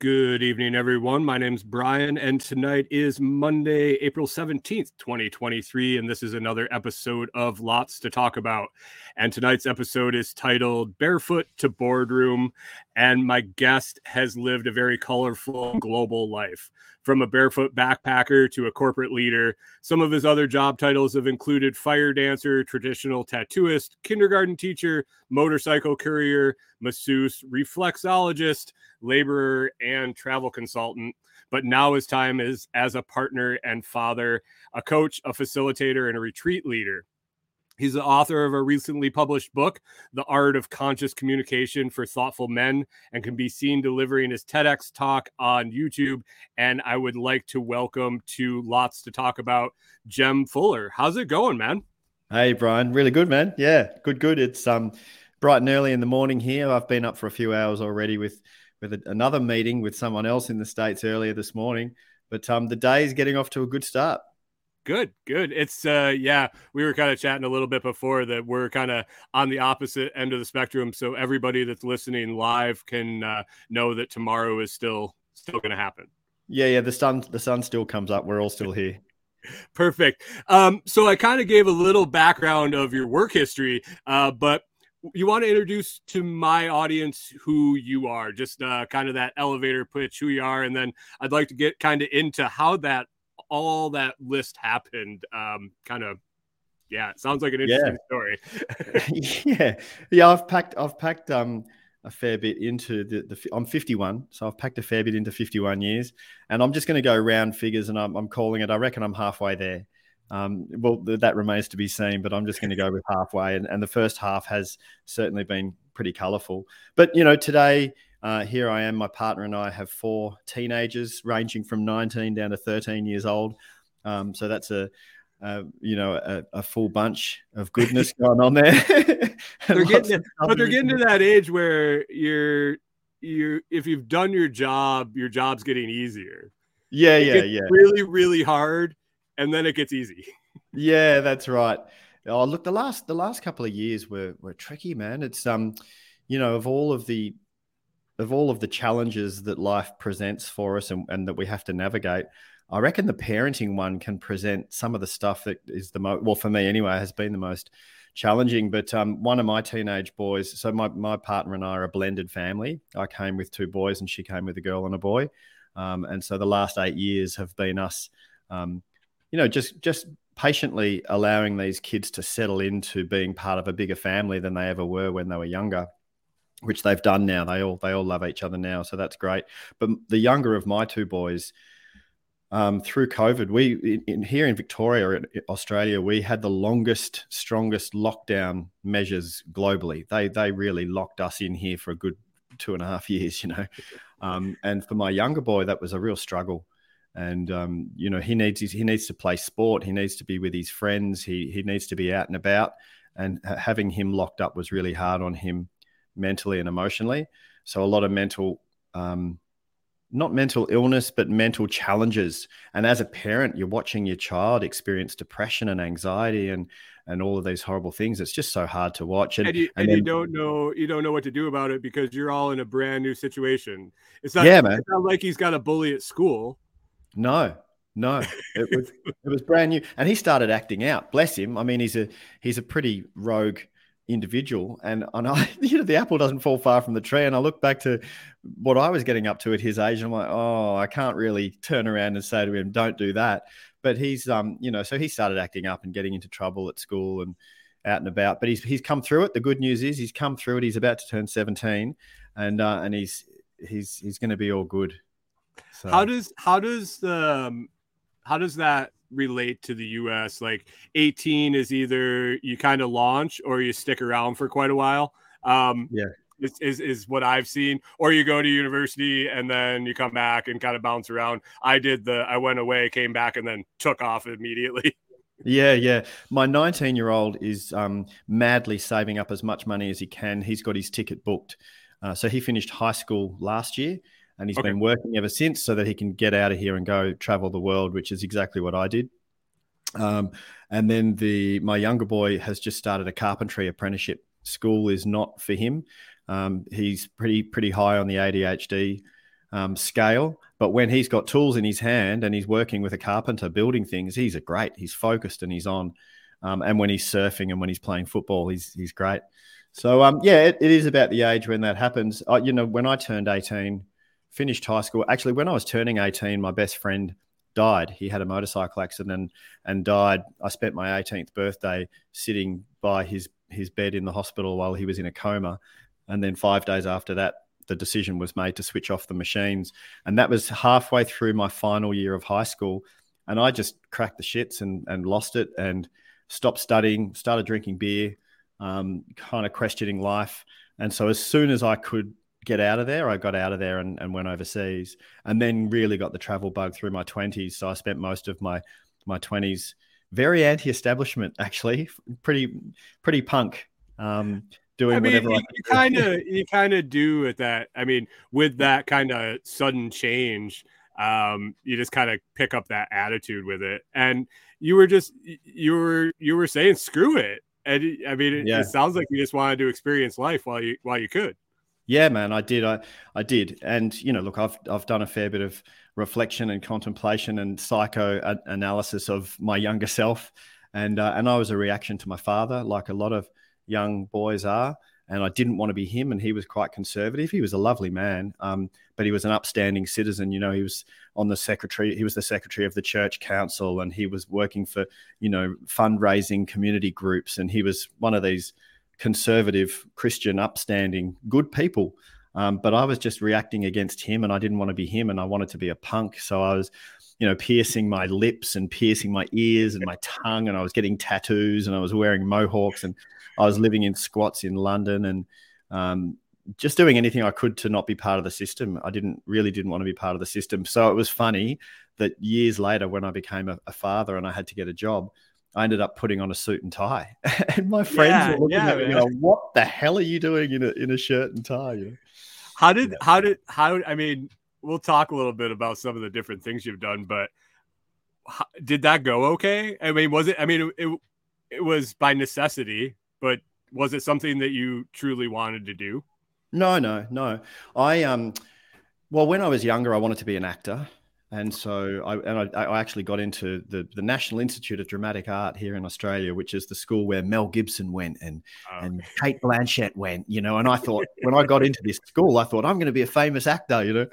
Good evening, everyone. My name's Brian, and tonight is Monday, April 17th, 2023, and this is another episode of Lots to Talk About. And tonight's episode is titled Barefoot to Boardroom, and my guest has lived a very colorful global life. From a barefoot backpacker to a corporate leader, some of his other job titles have included fire dancer, traditional tattooist, kindergarten teacher, motorcycle courier, masseuse, reflexologist, laborer, and travel consultant. But now his time is as a partner and father, a coach, a facilitator, and a retreat leader. He's the author of a recently published book, The Art of Conscious Communication for Thoughtful Men, and can be seen delivering his TEDx talk on YouTube. And I would like to welcome to Lots to Talk About Jem Fuller. How's it going, man? Hey Brian, really good man. Yeah, good, good. It's um bright and early in the morning here. I've been up for a few hours already with with a, another meeting with someone else in the states earlier this morning. But um the day is getting off to a good start. Good, good. It's uh yeah, we were kind of chatting a little bit before that we're kind of on the opposite end of the spectrum so everybody that's listening live can uh, know that tomorrow is still still going to happen. Yeah, yeah. The sun the sun still comes up. We're all still here. Perfect. Um so I kind of gave a little background of your work history uh but you want to introduce to my audience who you are, just uh, kind of that elevator pitch, who you are, and then I'd like to get kind of into how that all that list happened. Um, kind of, yeah, it sounds like an interesting Yeah. story. yeah, yeah. I've packed I've packed um a fair bit into the, the I'm 51, so I've packed a fair bit into 51 years, and I'm just going to go round figures, and I'm, I'm calling it. I reckon I'm halfway there. Um, well, th- that remains to be seen, but I'm just going to go with halfway. And, and the first half has certainly been pretty colourful. But, you know, today, uh, here I am. My partner and I have four teenagers ranging from 19 down to 13 years old. Um, so that's a, uh, you know, a, a, full bunch of goodness going on there. they're getting, but they're getting to that age where you're, you if you've done your job, your job's getting easier. Yeah, It yeah, yeah. Really, really hard, and then it gets easy. Yeah, that's right. Oh, look, the last the last couple of years were were tricky, man. It's um, you know, of all of the of all of the challenges that life presents for us and, and that we have to navigate, I reckon the parenting one can present some of the stuff that is the most well for me anyway has been the most challenging. But um, one of my teenage boys, so my my partner and I are a blended family. I came with two boys and she came with a girl and a boy, um, and so the last eight years have been us. Um, you know, just just patiently allowing these kids to settle into being part of a bigger family than they ever were when they were younger which they've done now. They all they all love each other now so that's great. But the younger of my two boys um, through covid we in, in here in victoria in australia we had the longest strongest lockdown measures globally. They they really locked us in here for a good two and a half years you know. Um, and for my younger boy that was a real struggle. And um, you know he needs he needs to play sport. He needs to be with his friends. He he needs to be out and about. And having him locked up was really hard on him mentally and emotionally so a lot of mental um, not mental illness but mental challenges and as a parent you're watching your child experience depression and anxiety and and all of these horrible things it's just so hard to watch and, and you, and and you don't know you don't know what to do about it because you're all in a brand new situation. It's not, Yeah, man. It's not like he's got a bully at school. No, no, it was it was brand new, and he started acting out. Bless him. I mean, he's a he's a pretty rogue individual, and and I, you know, the apple doesn't fall far from the tree. And I look back to what I was getting up to at his age, and I'm like, oh, I can't really turn around and say to him, "Don't do that." But he's um, you know, so he started acting up and getting into trouble at school and out and about. But he's he's come through it. The good news is he's come through it. He's about to turn 17, and uh, and he's he's he's going to be all good. So. How does how does um how does that relate to the US? Like 18 is either you kind of launch or you stick around for quite a while. Um Yeah. Is, is, is what I've seen, or you go to university and then you come back and kind of bounce around. I did the, I went away, came back, and then took off immediately. Yeah, yeah. My 19 year old is um, madly saving up as much money as he can. He's got his ticket booked. Uh, so he finished high school last year and he's Okay. been working ever since so that he can get out of here and go travel the world, which is exactly what I did. Um, and then the my younger boy has just started a carpentry apprenticeship. School is not for him. Um, he's pretty pretty high on the ADHD um, scale, but when he's got tools in his hand and he's working with a carpenter building things, he's a great. He's focused and he's on. Um, and when he's surfing and when he's playing football, he's he's great. So um, yeah, it, it is about the age when that happens. I, you know, when I turned eighteen, finished high school. Actually, when I was turning eighteen, my best friend died. He had a motorcycle accident and, and died. I spent my 18th birthday sitting by his his bed in the hospital while he was in a coma. And then five days after that, the decision was made to switch off the machines. And that was halfway through my final year of high school. And I just cracked the shits and, and lost it and stopped studying, started drinking beer, um, kind of questioning life. And so as soon as I could get out of there, I got out of there and, and went overseas. And then really got the travel bug through my 20s. So I spent most of my my 20s very anti-establishment actually pretty pretty punk um doing I mean, whatever you, I you could do. kind of you kind of do with that. I mean, with that kind of sudden change, um, you just kind of pick up that attitude with it. And you were just you were you were saying screw it. And I mean, it, Yeah. it sounds like you just wanted to experience life while you while you could. Yeah, man, I did. I I did. And you know, look, I've I've done a fair bit of reflection and contemplation and psycho analysis of my younger self, and uh, and I was a reaction to my father, like a lot of young boys are. And I didn't want to be him, and he was quite conservative. He was a lovely man, um, but he was an upstanding citizen. You know, he was on the secretary. He was the secretary of the church council, and he was working for you know fundraising community groups, and he was one of these conservative, Christian, upstanding, good people. Um, but I was just reacting against him, and I didn't want to be him, and I wanted to be a punk. So I was, you know, piercing my lips and piercing my ears and my tongue, and I was getting tattoos, and I was wearing mohawks, and I was living in squats in London, and um, just doing anything I could to not be part of the system. I didn't really didn't want to be part of the system. So it was funny that years later, when I became a, a father and I had to get a job, I ended up putting on a suit and tie, and my friends Yeah, were looking yeah, at me, going, "What the hell are you doing in a in a shirt and tie?" You know? How did Yeah. how did how I mean, we'll talk a little bit about some of the different things you've done, but how, did that go okay? I mean, was it I mean, it it was by necessity, but was it something that you truly wanted to do? No, no, no. I um, well, when I was younger, I wanted to be an actor, and so I and I, I actually got into the the National Institute of Dramatic Art here in Australia, which is the school where Mel Gibson went and Uh, and Cate Blanchett went, you know. And I thought when I got into this school, I thought I'm going to be a famous actor, you know,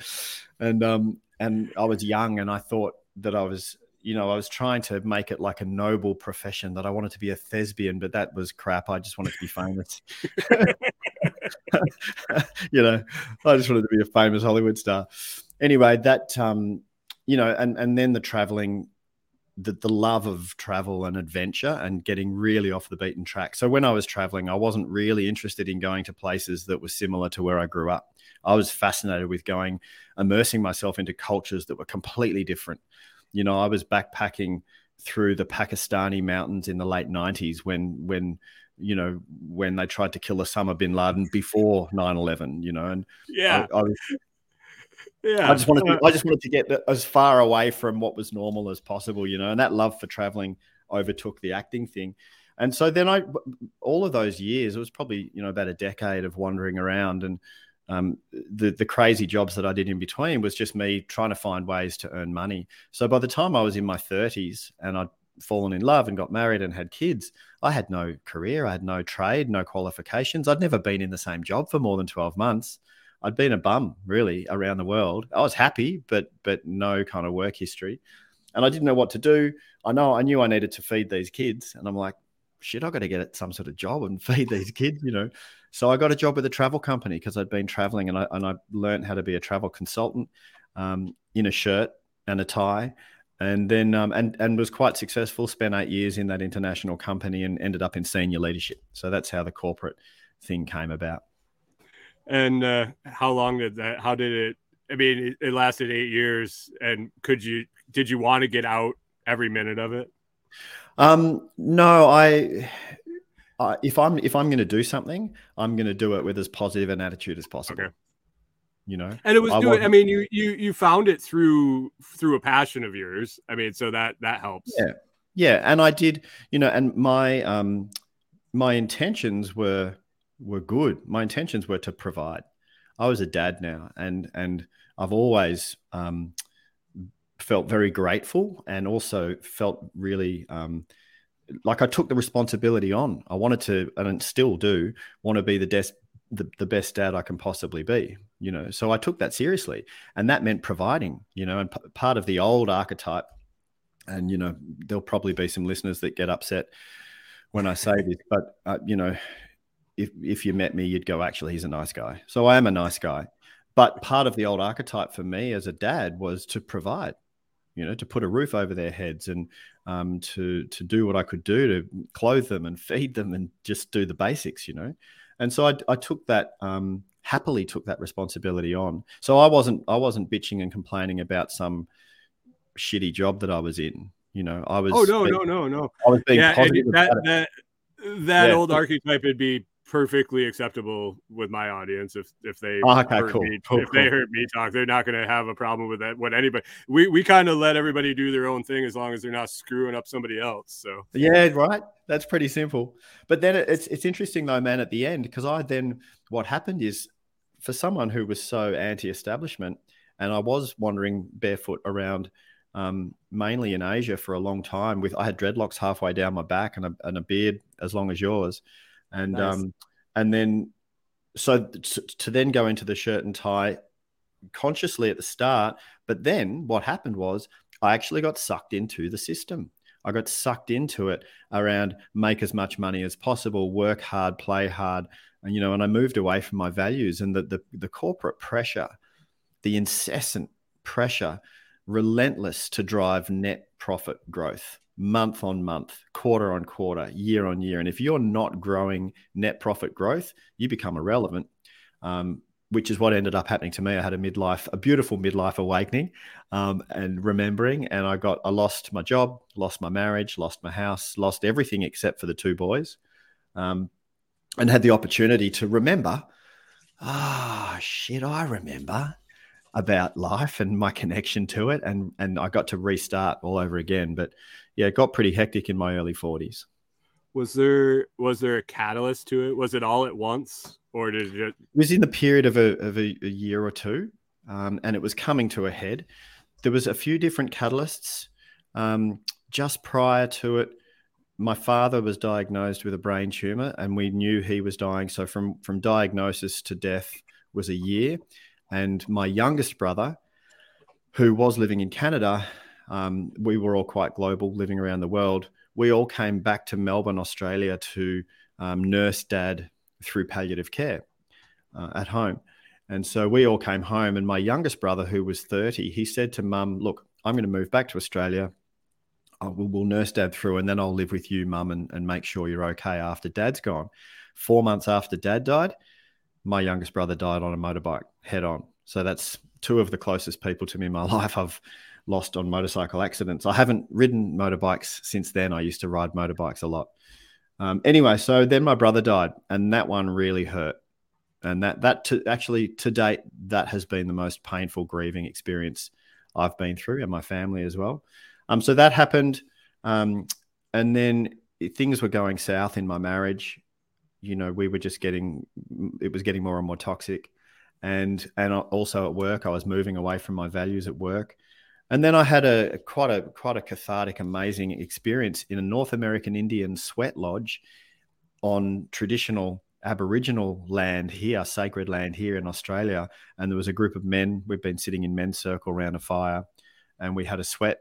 and um and I was young and I thought that I was. You know, I was trying to make it like a noble profession that I wanted to be a thespian, but that was crap. I just wanted to be famous. you know, I just wanted to be a famous Hollywood star. Anyway, that um, you know, and and then the traveling, the the love of travel and adventure and getting really off the beaten track. So when I was traveling, I wasn't really interested in going to places that were similar to where I grew up. I was fascinated with going, immersing myself into cultures that were completely different. You know, I was backpacking through the Pakistani mountains in the late 90s when when you know when they tried to kill Osama bin Laden before 9/11 you know and yeah, I, I, was, yeah. I just wanted to, I just wanted to get as far away from what was normal as possible you know and that love for traveling overtook the acting thing and so then I all of those years it was probably you know about a decade of wandering around and um, the the crazy jobs that I did in between was just me trying to find ways to earn money. So by the time I was in my 30s and I'd fallen in love and got married and had kids, I had no career, I had no trade, no qualifications. I'd never been in the same job for more than 12 months. I'd been a bum really around the world. I was happy, but but no kind of work history. And I didn't know what to do. I know I knew I needed to feed these kids, and I'm like, shit, I got to get some sort of job and feed these kids, you know. So I got a job with a travel company because I'd been traveling, and I and I learned how to be a travel consultant um, in a shirt and a tie, and then um, and and was quite successful. Spent eight years in that international company and ended up in senior leadership. So that's how the corporate thing came about. And uh, how long did that? How did it? I mean, it, it lasted eight years, and could you? Did you want to get out every minute of it? Um, no, I, I if I'm if I'm going to do something, I'm going to do it with as positive an attitude as possible. Okay. you know. And it was I doing. I mean, you you you found it through through a passion of yours. I mean, so that that helps. Yeah. Yeah, and I did, you know, and my um my intentions were were good. My intentions were to provide. I was a dad now, and and I've always um, felt very grateful, and also felt really um, like I took the responsibility on. I wanted to, and still do, want to be the best the, the best dad I can possibly be. You know, so I took that seriously, and that meant providing. You know, and p- part of the old archetype and you know there'll probably be some listeners that get upset when I say this, but uh, you know, if if you met me, you'd go, actually, he's a nice guy. So I am a nice guy. But part of the old archetype for me as a dad was to provide, you know, to put a roof over their heads and um, to to do what I could do to clothe them and feed them and just do the basics, you know. And so I, I took that um, happily took that responsibility on. So I wasn't I wasn't bitching and complaining about some shitty job that I was in. You know, I was. Oh no being- no no no. I was being Yeah, positive that that that Yeah. old archetype would be perfectly acceptable with my audience if if they Oh, okay, heard cool, me, cool, if they cool. heard me talk they're not going to have a problem with that what anybody we we kind of let everybody do their own thing as long as they're not screwing up somebody else so Yeah, right. That's pretty simple. But then it's it's interesting though, man. At the end, because I then what happened is for someone who was so anti-establishment, and I was wandering barefoot around, um, mainly in Asia for a long time. With I had dreadlocks halfway down my back and a, and a beard as long as yours, and Nice. um, and then so to, to then go into the shirt and tie consciously at the start. But then what happened was I actually got sucked into the system. I got sucked into it around make as much money as possible, work hard, play hard, and you know, and I moved away from my values and the the, the corporate pressure, the incessant pressure, relentless to drive net profit growth month on month, quarter on quarter, year on year. And if you're not growing net profit growth, you become irrelevant. Um, which is what ended up happening to me. I had a midlife, a beautiful midlife awakening, um, and remembering. And I got, I lost my job, lost my marriage, lost my house, lost everything except for the two boys, um, and had the opportunity to remember. Ah, shit! I remember about life and my connection to it, and and I got to restart all over again. But yeah, it got pretty hectic in my early forties. was there was there a catalyst to it was it all at once or did it It was in the period of a, of a, a year or two, um, and it was coming to a head. There was a few different catalysts. Um, just prior to it, my father was diagnosed with a brain tumor, and we knew he was dying. So from from diagnosis to death was a year. And my youngest brother, who was living in Canada, um, we were all quite global, living around the world. We all came back to Melbourne, Australia, to um, nurse dad through palliative care uh, at home. And so we all came home, and my youngest brother, who was 30, he said to mum, Look, I'm going to move back to Australia. Will, we'll nurse dad through, and then I'll live with you, mum, and, and make sure you're okay after dad's gone. Four months after dad died, my youngest brother died on a motorbike head on. So that's two of the closest people to me in my life I've lost on motorcycle accidents. I haven't ridden motorbikes since then. I used to ride motorbikes a lot. Um, anyway, so then my brother died, and that one really hurt. And that that to, actually to date that has been the most painful grieving experience I've been through, and my family as well. Um, so that happened, um, and then things were going south in my marriage. You know, we were just getting it was getting more and more toxic, and and also at work, I was moving away from my values at work. And then I had a quite a quite a cathartic, amazing experience in a North American Indian sweat lodge on traditional Aboriginal land here, sacred land here in Australia. And there was a group of men. We've been sitting in men's circle around a fire, and we had a sweat.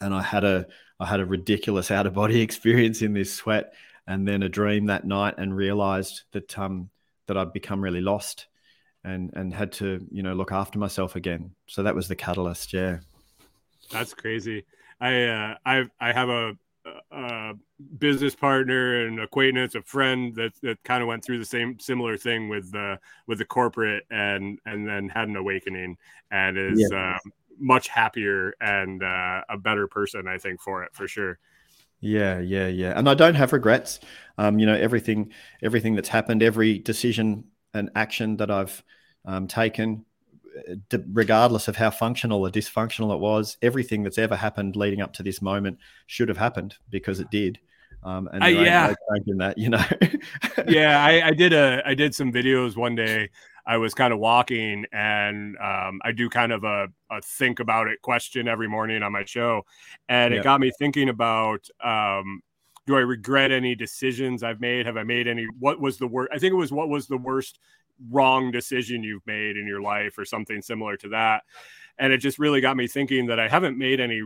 And I had a I had a ridiculous out of body experience in this sweat, and then a dream that night, and realized that um that I'd become really lost and and had to you know look after myself again so that was the catalyst yeah That's crazy. I uh, I I have a, a business partner and acquaintance, a friend that that kind of went through the same similar thing with the with the corporate and and then had an awakening and is uh, much happier and uh, a better person. I think for it for sure. yeah yeah yeah and i don't have regrets um you know everything everything that's happened every decision and action that i've um, taken, regardless of how functional or dysfunctional it was. Everything that's ever happened leading up to this moment should have happened because it did. Um, and uh, yeah, no that you know. yeah, I, I, did a I did some videos one day. I was kind of walking, and um, I do kind of a, a, think about it question every morning on my show, and it got me thinking about um, do I regret any decisions I've made? Have I made any? What was the worst? I think it was what was the worst wrong decision you've made in your life, or something similar to that. And it just really got me thinking that I haven't made any.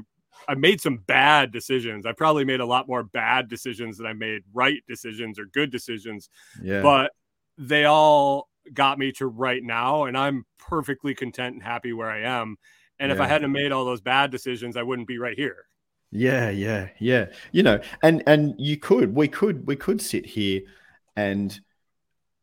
I made some bad decisions. I probably made a lot more bad decisions than I made right decisions or good decisions. Yeah. But they all got me to right now, and I'm perfectly content and happy where I am. And yeah. if I hadn't made all those bad decisions, I wouldn't be right here. Yeah, yeah, yeah. You know, and and you could, we could, we could sit here and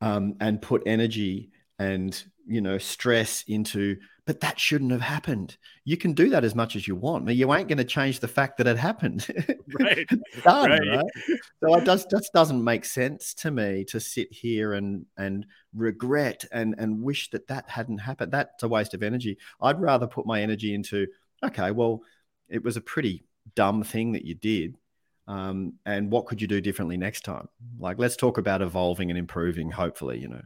um and put energy and you know stress into but that shouldn't have happened. You can do that as much as you want but you ain't going to change the fact that it happened. Right Done, right. right? So it does just doesn't make sense to me to sit here and and regret and and wish that that hadn't happened. That's a waste of energy. I'd rather put my energy into okay well it was a pretty dumb thing that you did um, and what could you do differently next time? Like let's talk about evolving and improving hopefully you know.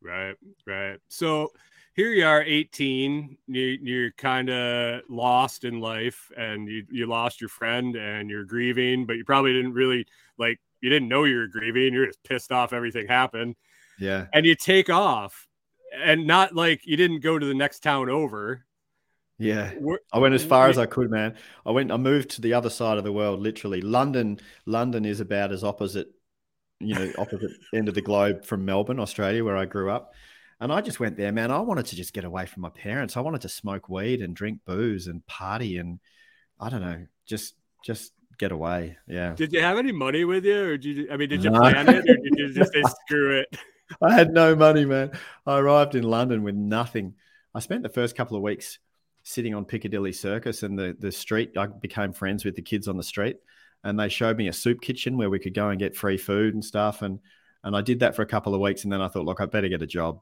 Right right. So here you are 18 you, you're kind of lost in life and you, you lost your friend and you're grieving but you probably didn't really like you didn't know you were grieving you're just pissed off everything happened. Yeah. And you take off and not like you didn't go to the next town over yeah, I went as far as I could, man. I went. I moved to the other side of the world, literally. London, London is about as opposite, you know, opposite end of the globe from Melbourne, Australia, where I grew up. And I just went there, man. I wanted to just get away from my parents. I wanted to smoke weed and drink booze and party and I don't know, just just get away. Yeah. Did you have any money with you, or did you? I mean, did you no. plan it, or did you just say screw it? I had no money, man. I arrived in London with nothing. I spent the first couple of weeks sitting on Piccadilly Circus and the the street. I became friends with the kids on the street, and they showed me a soup kitchen where we could go and get free food and stuff. And and I did that for a couple of weeks, and then I thought, look, I better get a job.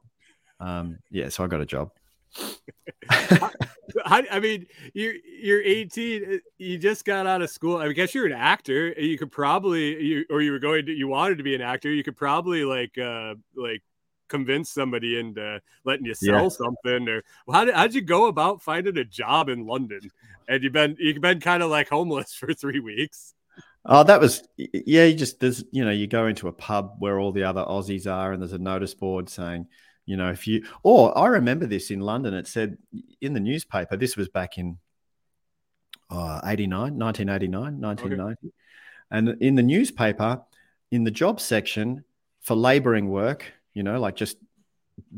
Um, yeah, so I got a job. I, I mean, you're you're 18. You just got out of school. I guess you're an actor. You could probably, you or you were going to, you wanted to be an actor. You could probably like, uh, like convince somebody into letting you sell yeah. something or how did, how'd you go about finding a job in london and you've been you've been kind of like homeless for three weeks oh that was yeah you just there's you know you go into a pub where all the other aussies are and there's a notice board saying you know if you or i remember this in london it said in the newspaper this was back in uh, 89 1989 1990 okay. and in the newspaper in the job section for laboring work you know, like just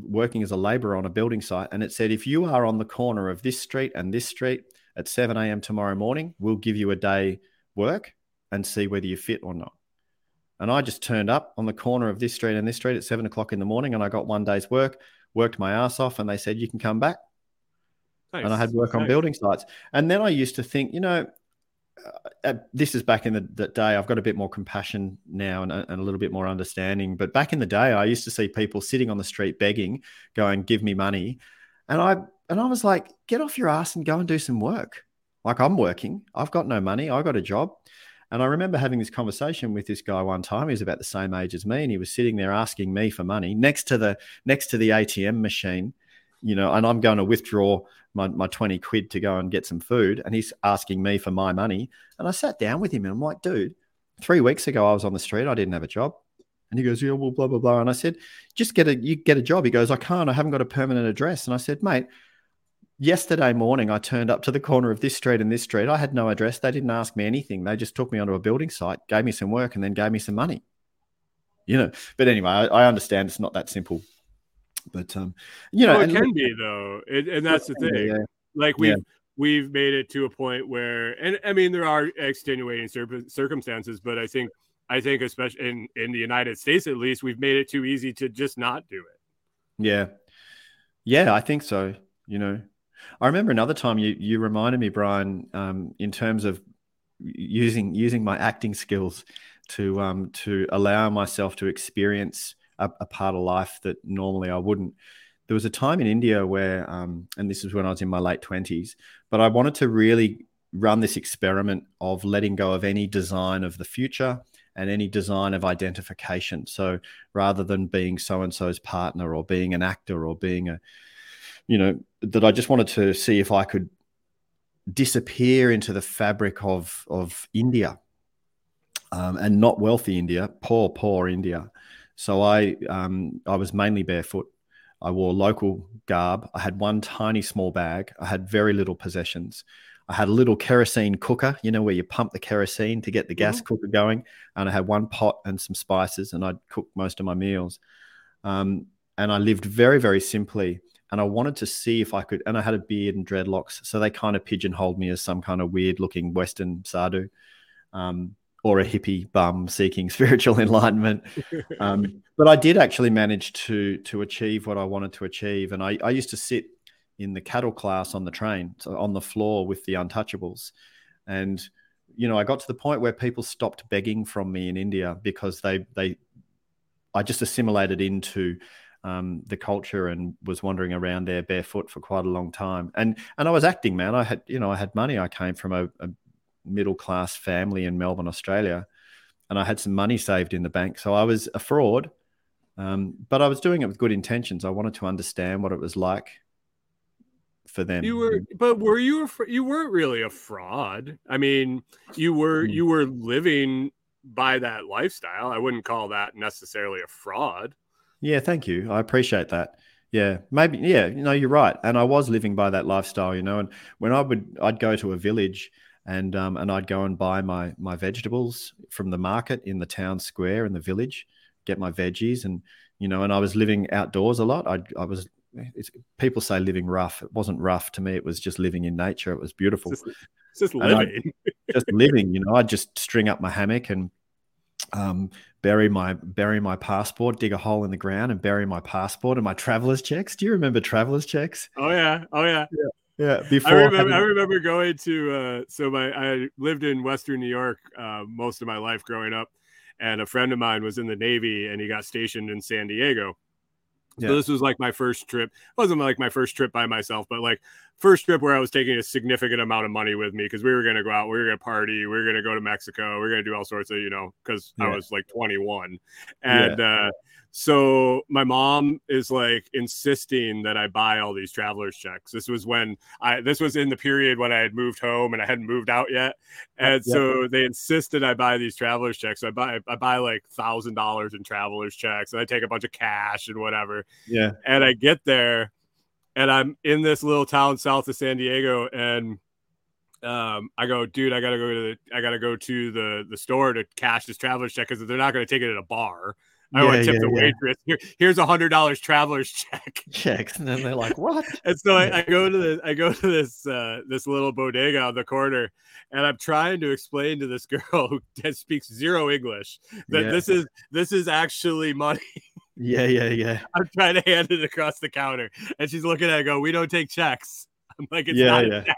working as a laborer on a building site. And it said, if you are on the corner of this street and this street at 7 a.m. tomorrow morning, we'll give you a day work and see whether you fit or not. And I just turned up on the corner of this street and this street at seven o'clock in the morning and I got one day's work, worked my ass off, and they said, You can come back. Nice. And I had work nice. on building sites. And then I used to think, you know, uh, uh, this is back in the, the, day. I've got a bit more compassion now and, and, a little bit more understanding. But back in the day, I used to see people sitting on the street begging, going, "Give me money," and I and I was like, "Get off your ass and go and do some work." Like I'm working. I've got no money. I got a job. And I remember having this conversation with this guy one time. He was about the same age as me, and he was sitting there asking me for money next to the next to the ATM machine you know, and I'm going to withdraw my, my 20 quid to go and get some food. And he's asking me for my money. And I sat down with him and I'm like, dude, three weeks ago I was on the street. I didn't have a job. And he goes, yeah, well, blah, blah, blah. And I said, just get a, you get a job. He goes, I can't, I haven't got a permanent address. And I said, mate, yesterday morning I turned up to the corner of this street and this street. I had no address. They didn't ask me anything. They just took me onto a building site, gave me some work and then gave me some money. You know, but anyway, I, I understand it's not that simple. But um, you know, it can be though, it, and that's the thing. Yeah. Like we've yeah. we've made it to a point where, and I mean, there are extenuating circumstances, but I think I think especially in in the United States, at least, we've made it too easy to just not do it. Yeah, yeah, I think so. You know, I remember another time you you reminded me, Brian, um, in terms of using using my acting skills to um, to allow myself to experience a, a part of life that normally I wouldn't. there was a time in India where, um, and this is when I was in my late twenties, but I wanted to really run this experiment of letting go of any design of the future and any design of identification. So rather than being so and so's partner or being an actor or being a, you know, that I just wanted to see if I could disappear into the fabric of of India um, and not wealthy India, poor poor India. So I um, I was mainly barefoot. I wore local garb. I had one tiny small bag. I had very little possessions. I had a little kerosene cooker, you know, where you pump the kerosene to get the gas mm-hmm. cooker going. And I had one pot and some spices, and I'd cook most of my meals. Um, and I lived very, very simply. And I wanted to see if I could, and I had a beard and dreadlocks. So they kind of pigeonholed me as some kind of weird looking Western sadhu um, or a hippie bum seeking spiritual enlightenment. Um, but I did actually manage to, to achieve what I wanted to achieve. And I, I used to sit in the cattle class on the train, so on the floor with the untouchables. And, you know, I got to the point where people stopped begging from me in India because they, they, I just assimilated into um, the culture and was wandering around there barefoot for quite a long time. And, and I was acting, man. I had, you know, I had money. I came from a, a middle class family in Melbourne, Australia, and I had some money saved in the bank. So I was a fraud. Um, but I was doing it with good intentions. I wanted to understand what it was like for them. You were, but were you? A, you weren't really a fraud. I mean, you were. Hmm. You were living by that lifestyle. I wouldn't call that necessarily a fraud. Yeah, thank you. I appreciate that. Yeah, maybe. Yeah, you know, you're right. And I was living by that lifestyle, you know. And when I would, I'd go to a village, and um, and I'd go and buy my my vegetables from the market in the town square in the village, get my veggies, and you know, and I was living outdoors a lot. I I was people say living rough. It wasn't rough to me. It was just living in nature. It was beautiful. It's just, it's just living. just living. You know, I'd just string up my hammock and um, bury my bury my passport, dig a hole in the ground, and bury my passport and my traveler's checks. Do you remember traveler's checks? Oh yeah, oh yeah. yeah. Yeah, before I remember, having... I remember going to uh, so my I lived in Western New York uh, most of my life growing up, and a friend of mine was in the Navy and he got stationed in San Diego. Yeah. So this was like my first trip. It wasn't like my first trip by myself, but like first trip where I was taking a significant amount of money with me because we were going to go out, we were going to party, we were going to go to Mexico, we are going to do all sorts of, you know, because yeah. I was like 21. And yeah. uh, so my mom is like insisting that I buy all these traveler's checks. This was when I this was in the period when I had moved home and I hadn't moved out yet. And yep. so they insisted I buy these traveler's checks. So I buy I buy like thousand dollars in traveler's checks and I take a bunch of cash and whatever. Yeah. And I get there and I'm in this little town south of San Diego and um, I go, dude, I gotta go to the I gotta go to the the store to cash this traveler's check because they're not gonna take it at a bar. I yeah, want to tip yeah, the waitress. Here, here's a hundred dollars traveler's check. Checks, and then they're like, "What?" and so I, I, go to the I go to this uh, this little bodega on the corner, and I'm trying to explain to this girl who speaks zero English that yeah. this is this is actually money. Yeah, yeah, yeah. I'm trying to hand it across the counter, and she's looking at it. Go, we don't take checks. I'm like, it's yeah, not yeah.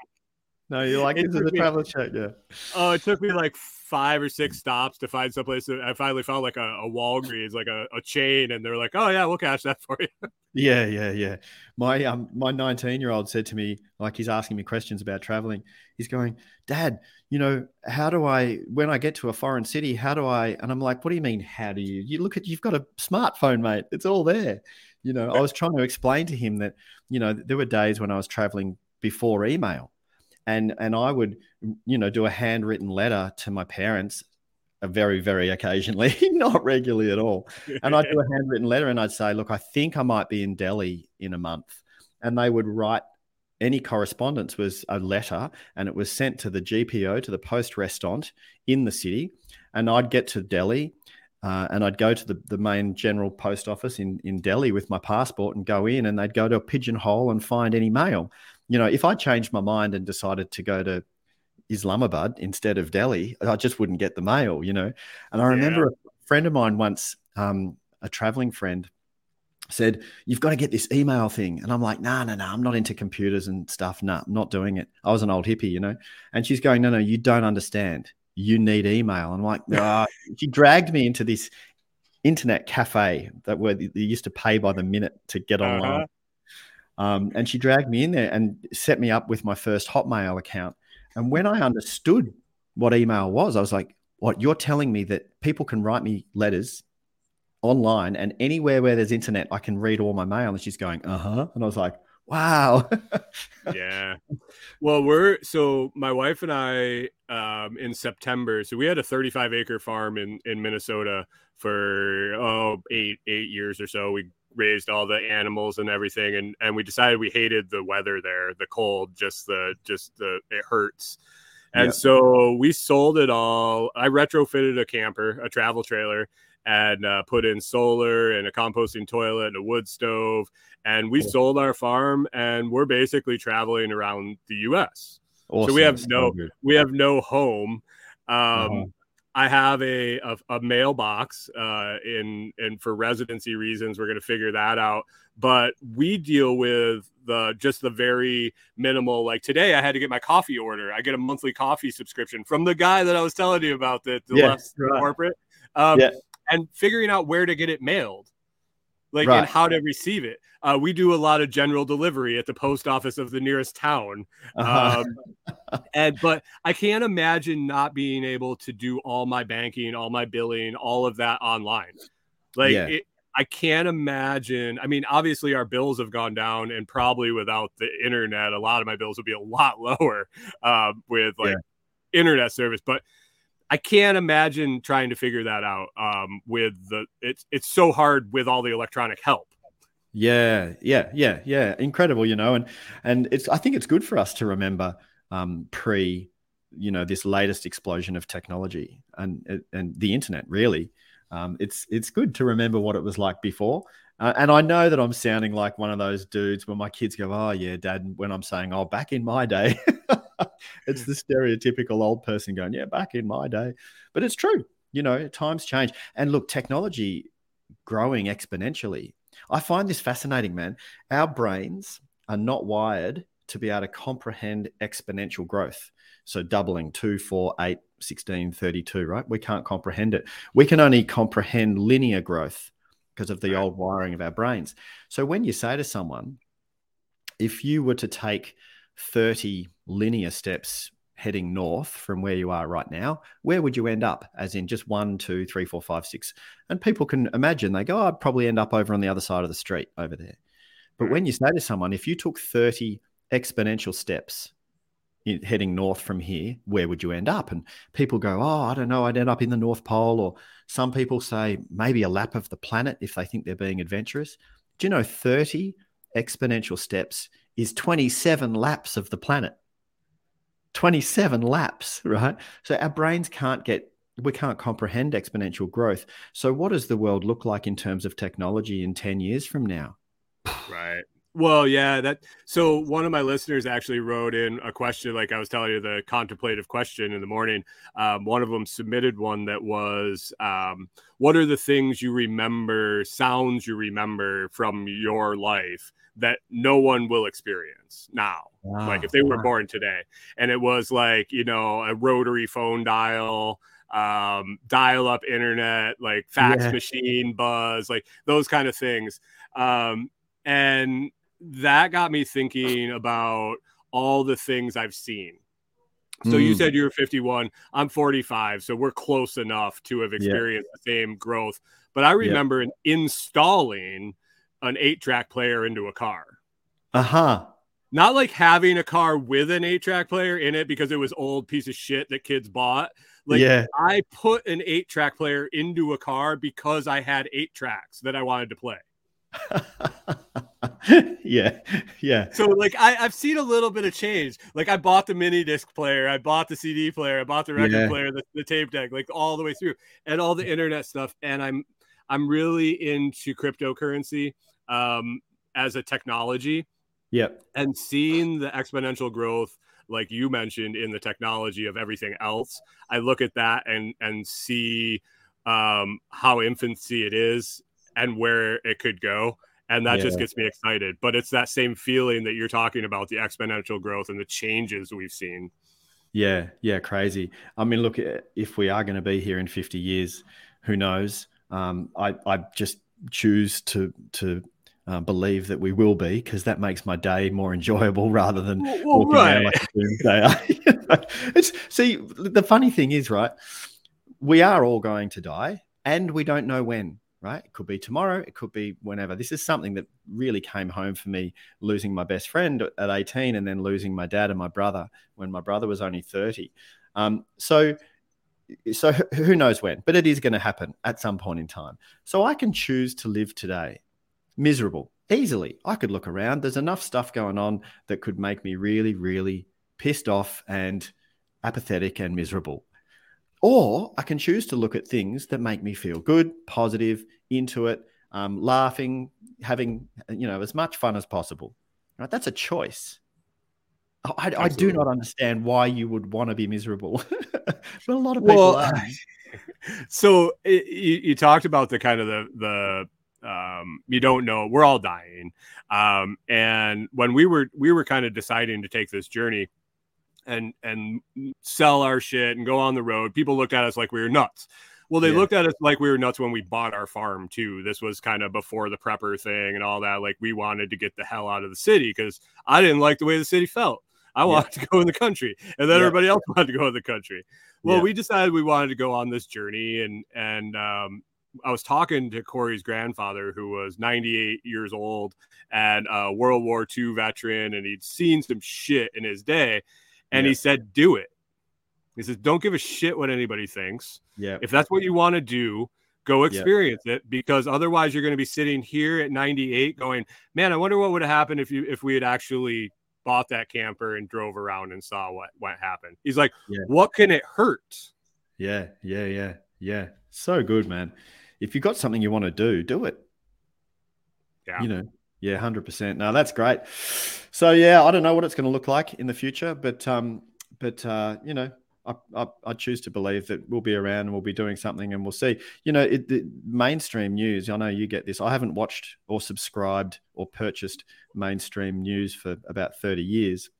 No, you're like, this is a travel check. Yeah. Oh, it took me like five or six stops to find someplace. I finally found like a, a Walgreens, like a, a, chain, and they're like, "Oh yeah, we'll cash that for you." Yeah, yeah, yeah. My um, my 19 year old said to me, like, he's asking me questions about traveling. He's going, "Dad, you know, how do I when I get to a foreign city? How do I?" And I'm like, "What do you mean? How do you? You look at you've got a smartphone, mate. It's all there." You know, I was trying to explain to him that you know there were days when I was traveling before email and and I would you know do a handwritten letter to my parents uh, very very occasionally not regularly at all. And I'd do a handwritten letter and I'd say look I think I might be in Delhi in a month. And they would write any correspondence was a letter and it was sent to the GPO to the poste restante in the city. And I'd get to Delhi uh, and I'd go to the, the main general post office in, in Delhi with my passport and go in, and they'd go to a pigeonhole and find any mail you know, if I changed my mind and decided to go to Islamabad instead of Delhi, I just wouldn't get the mail, you know. And I remember yeah. a friend of mine once, um, a traveling friend, said, You've got to get this email thing. And I'm like, No, no, no, I'm not into computers and stuff. No, I'm not doing it. I was an old hippie, you know. And she's going, No, no, you don't understand. You need email. And I'm like, oh. She dragged me into this internet cafe that where you used to pay by the minute to get uh-huh. Um, and she dragged me in there and set me up with my first Hotmail account. And when I understood what email was, I was like, what you're telling me that people can write me letters online and anywhere where there's internet, I can read all my mail. And she's going, uh huh. And I was like, wow. yeah. Well, we're so my wife and I um, in September. So we had a 35 acre farm in in Minnesota for oh eight eight years or so. We raised all the animals and everything, and and we decided we hated the weather there, the cold, just the just the it hurts. And so we sold it all. I retrofitted a camper, a travel trailer, and uh, put in solar and a composting toilet and a wood stove. And we cool. sold our farm, and we're basically traveling around the U.S. Awesome. So we have no we have no home. Um, uh-huh. I have a a, a mailbox uh, in and for residency reasons, we're going to figure that out. But we deal with the just the very minimal. Like today, I had to get my coffee order. I get a monthly coffee subscription from the guy that I was telling you about that the yeah, right. corporate. Um, yeah. and figuring out where to get it mailed like right. and how to receive it. Uh, we do a lot of general delivery at the post office of the nearest town, uh-huh. um, and but I can't imagine not being able to do all my banking, all my billing, all of that online. Like yeah. it, I can't imagine. I mean, obviously our bills have gone down, and probably without the internet, a lot of my bills would be a lot lower uh, with like yeah. internet service. But I can't imagine trying to figure that out um, with the it's it's so hard with all the electronic help. Yeah, yeah, yeah, yeah. Incredible, you know, and and it's I think it's good for us to remember um, pre, you know, this latest explosion of technology and and the internet. Really, um, it's it's good to remember what it was like before. Uh, and I know that I'm sounding like one of those dudes when my kids go, "Oh yeah, Dad," when I'm saying, "Oh, back in my day." it's the stereotypical old person going, yeah, back in my day. But it's true. You know, times change. And look, technology growing exponentially. I find this fascinating, man. Our brains are not wired to be able to comprehend exponential growth. So doubling 2, 4, 8, 16, 32, right? We can't comprehend it. We can only comprehend linear growth because of the old wiring of our brains. So when you say to someone, if you were to take 30 linear steps heading north from where you are right now, where would you end up? As in just one, two, three, four, five, six. And people can imagine they go, oh, I'd probably end up over on the other side of the street over there. But hmm. when you say to someone, if you took 30 exponential steps heading north from here, where would you end up? And people go, oh, I don't know, I'd end up in the North Pole. Or some people say maybe a lap of the planet if they think they're being adventurous. Do you know 30 exponential steps is 27 laps of the planet? 27 laps, right? So our brains can't get, we can't comprehend exponential growth. So, what does the world look like in terms of technology in 10 years from now? Right. Well, yeah, that so one of my listeners actually wrote in a question, like I was telling you, the contemplative question in the morning. Um, one of them submitted one that was, um, What are the things you remember, sounds you remember from your life that no one will experience now? Wow. Like if they were born today. And it was like, you know, a rotary phone dial, um, dial up internet, like fax yeah. machine buzz, like those kind of things. Um, and that got me thinking about all the things I've seen. So mm. you said you were 51. I'm 45, so we're close enough to have experienced yeah. the same growth. But I remember yeah. installing an eight-track player into a car. Uh huh. Not like having a car with an eight-track player in it because it was old piece of shit that kids bought. Like yeah. I put an eight-track player into a car because I had eight tracks that I wanted to play. yeah, yeah. So like I, have seen a little bit of change. Like I bought the mini disc player, I bought the CD player, I bought the record yeah. player, the, the tape deck, like all the way through, and all the internet stuff. And I'm I'm really into cryptocurrency um, as a technology. Yep. And seeing the exponential growth, like you mentioned, in the technology of everything else, I look at that and and see um, how infancy it is and where it could go and that yeah. just gets me excited but it's that same feeling that you're talking about the exponential growth and the changes we've seen yeah yeah crazy i mean look if we are going to be here in 50 years who knows um, I, I just choose to to uh, believe that we will be because that makes my day more enjoyable rather than Well, walking right. around like a it's see the funny thing is right, we are all going to die, and we don't know when. Right, it could be tomorrow, it could be whenever. This is something that really came home for me losing my best friend at 18 and then losing my dad and my brother when my brother was only 30. Um, so so who knows when, but it is going to happen at some point in time. So I can choose to live today miserable easily. I could look around. There's enough stuff going on that could make me really, really pissed off and apathetic and miserable. Or I can choose to look at things that make me feel good, positive, into it, um, laughing, having you know as much fun as possible. Right? That's a choice. I, I do not understand why you would want to be miserable, but a lot of people Well, are. so it, you, you talked about the kind of the the um you don't know we're all dying um and when we were we were kind of deciding to take this journey and and sell our shit and go on the road people looked at us like we were nuts well they Yeah. looked at us like we were nuts when we bought our farm too this was kind of before the prepper thing and all that like we wanted to get the hell out of the city because i didn't like the way the city felt i wanted to go in the country and then Yeah. everybody else wanted to go in the country well Yeah. we decided we wanted to go on this journey and and um I was talking to Corey's grandfather, who was 98 years old and a World War II veteran, and he'd seen some shit in his day. And Yeah. he said, Do it. He says, Don't give a shit what anybody thinks. Yeah. If that's what you want to do, go experience it because otherwise you're going to be sitting here at 98 going, Man, I wonder what would have happened if you if we had actually bought that camper and drove around and saw what what happened. He's like, Yeah. What can it hurt? Yeah, yeah, yeah, yeah. So good, man. If you got something you want to do, do it. Yeah. You know, yeah, hundred percent. No, that's great. So yeah, I don't know what it's going to look like in the future, but um, but uh, you know, I, I choose to believe that we'll be around and we'll be doing something, and we'll see. You know, it, the mainstream news. I know you get this. I haven't watched or subscribed or purchased mainstream news for about thirty years.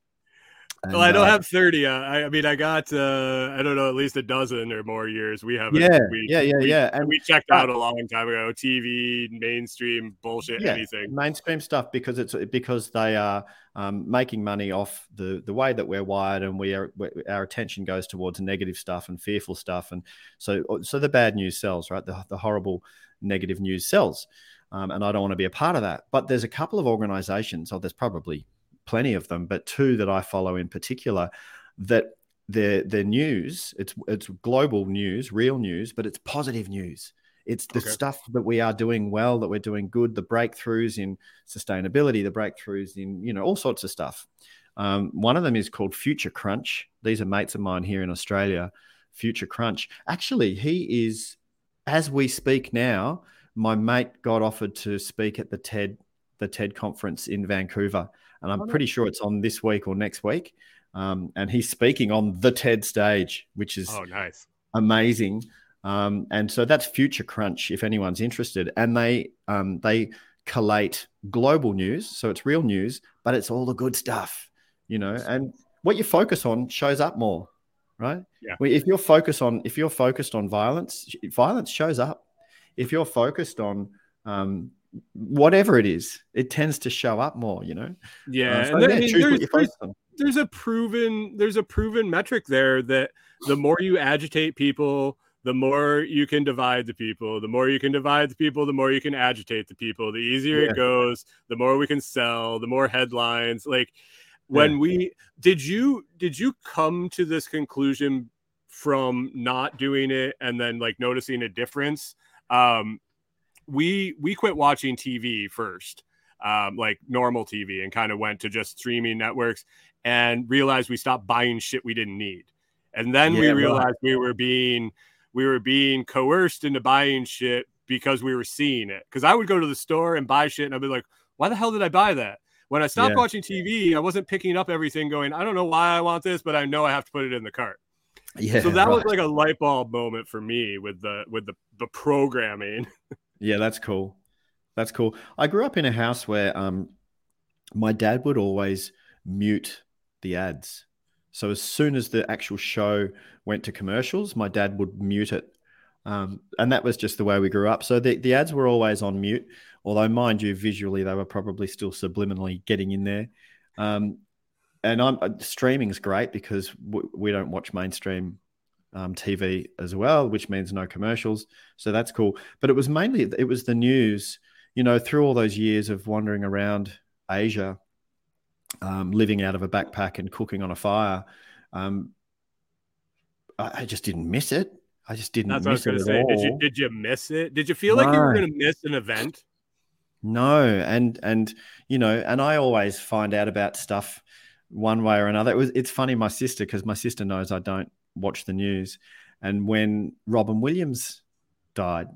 Well, I don't uh, have 30. Uh, I, I mean, I got, uh, I don't know, at least a dozen or more years. We haven't. Yeah, we, yeah, yeah, we, yeah. And And we checked uh, out a long time ago. TV, mainstream, bullshit, yeah, anything. mainstream stuff because it's because they are um, making money off the the way that we're wired and we are we, our attention goes towards negative stuff and fearful stuff and so so the bad news sells right the, the horrible negative news sells um, and I don't want to be a part of that but there's a couple of organizations oh there's probably plenty of them but two that I follow in particular that their their news. It's it's global news real news but it's positive news. It's the Okay. stuff that we are doing well that we're doing good the breakthroughs in sustainability the breakthroughs in you know all sorts of stuff. Um, one of them is called future crunch. These are mates of mine here in australia future crunch. Actually he is as we speak now my mate got offered to speak at the ted the ted conference in vancouver and i'm Oh, pretty sure it's on this week or next week um, and he's speaking on the ted stage which is Oh, nice. amazing. Um, and so that's Future Crunch if anyone's interested. And they um, they collate global news, so it's real news, but it's all the good stuff, you know. And what you focus on shows up more, right? Yeah. If you're focused on if you're focused on violence, violence shows up. If you're focused on um, whatever it is, it tends to show up more, you know. Yeah. Uh, so yeah, I mean, there's, there's, there's a proven, there's a proven metric there that the more you agitate people, the more you can divide the people. The more you can divide the people, the more you can agitate the people. The easier Yeah. it goes, the more we can sell, the more headlines. Like when Yeah. we did you did you come to this conclusion from not doing it and then like noticing a difference? Um we we quit watching TV first, um, like normal TV, and kind of went to just streaming networks and realized we stopped buying shit we didn't need. And then we Yeah, right. realized we were being we were being coerced into buying shit because we were seeing it. Because I would go to the store and buy shit, and I'd be like, "Why the hell did I buy that?" When I stopped Yeah. watching TV, I wasn't picking up everything, going, "I don't know why I want this, but I know I have to put it in the cart." Yeah. so that was like a light bulb moment for me with the with the the programming. Yeah, that's cool. That's cool. I grew up in a house where um, my dad would always mute the ads. So as soon as the actual show went to commercials, my dad would mute it. Um, and that was just the way we grew up. So the, the ads were always on mute, although, mind you, visually they were probably still subliminally getting in there. Um, and I'm uh, streaming's great because we don't watch mainstream um, TV as well, which means no commercials. So that's cool. But it was mainly it was the news. You know, through all those years of wandering around Asia, um, living out of a backpack and cooking on a fire, um, I, I, just didn't miss it. I just didn't. That's what I was going to say. All. Did you did you miss it? Did you feel no. like you were going to miss an event? No, and and you know, and I always find out about stuff one way or another. It was it's funny, my sister, because my sister knows I don't watch the news, and when Robin Williams died,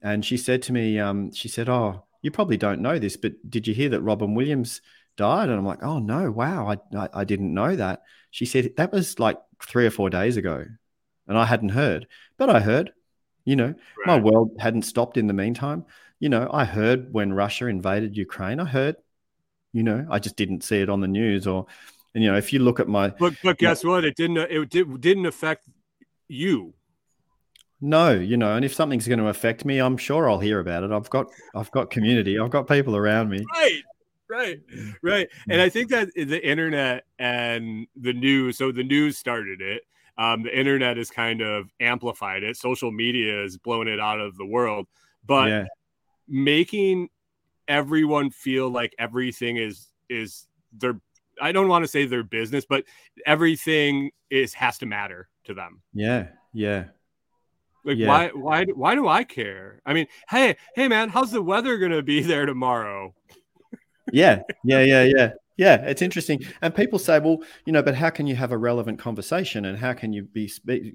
and she said to me, um, she said, "Oh, you probably don't know this, but did you hear that Robin Williams died?" And I'm like, "Oh no, wow, I I, I didn't know that." She said that was like three or four days ago, and I hadn't heard, but I heard. You know, right. my world hadn't stopped in the meantime. You know, I heard when Russia invaded Ukraine. I heard you know, I just didn't see it on the news or, and, you know, if you look at my. But, but guess what? It didn't, it did, didn't affect you. No, you know, and if something's going to affect me, I'm sure I'll hear about it. I've got, I've got community. I've got people around me. Right right right and i think that the internet and the news so the news started it um, the internet has kind of amplified it social media has blown it out of the world but yeah. making everyone feel like everything is is their I don't want to say their business, but everything is has to matter to them. Yeah, yeah. Like yeah. why why why do I care? I mean, hey, hey man, how's the weather gonna be there tomorrow? yeah, yeah, yeah, yeah. Yeah, it's interesting. And people say, well, you know, but how can you have a relevant conversation and how can you be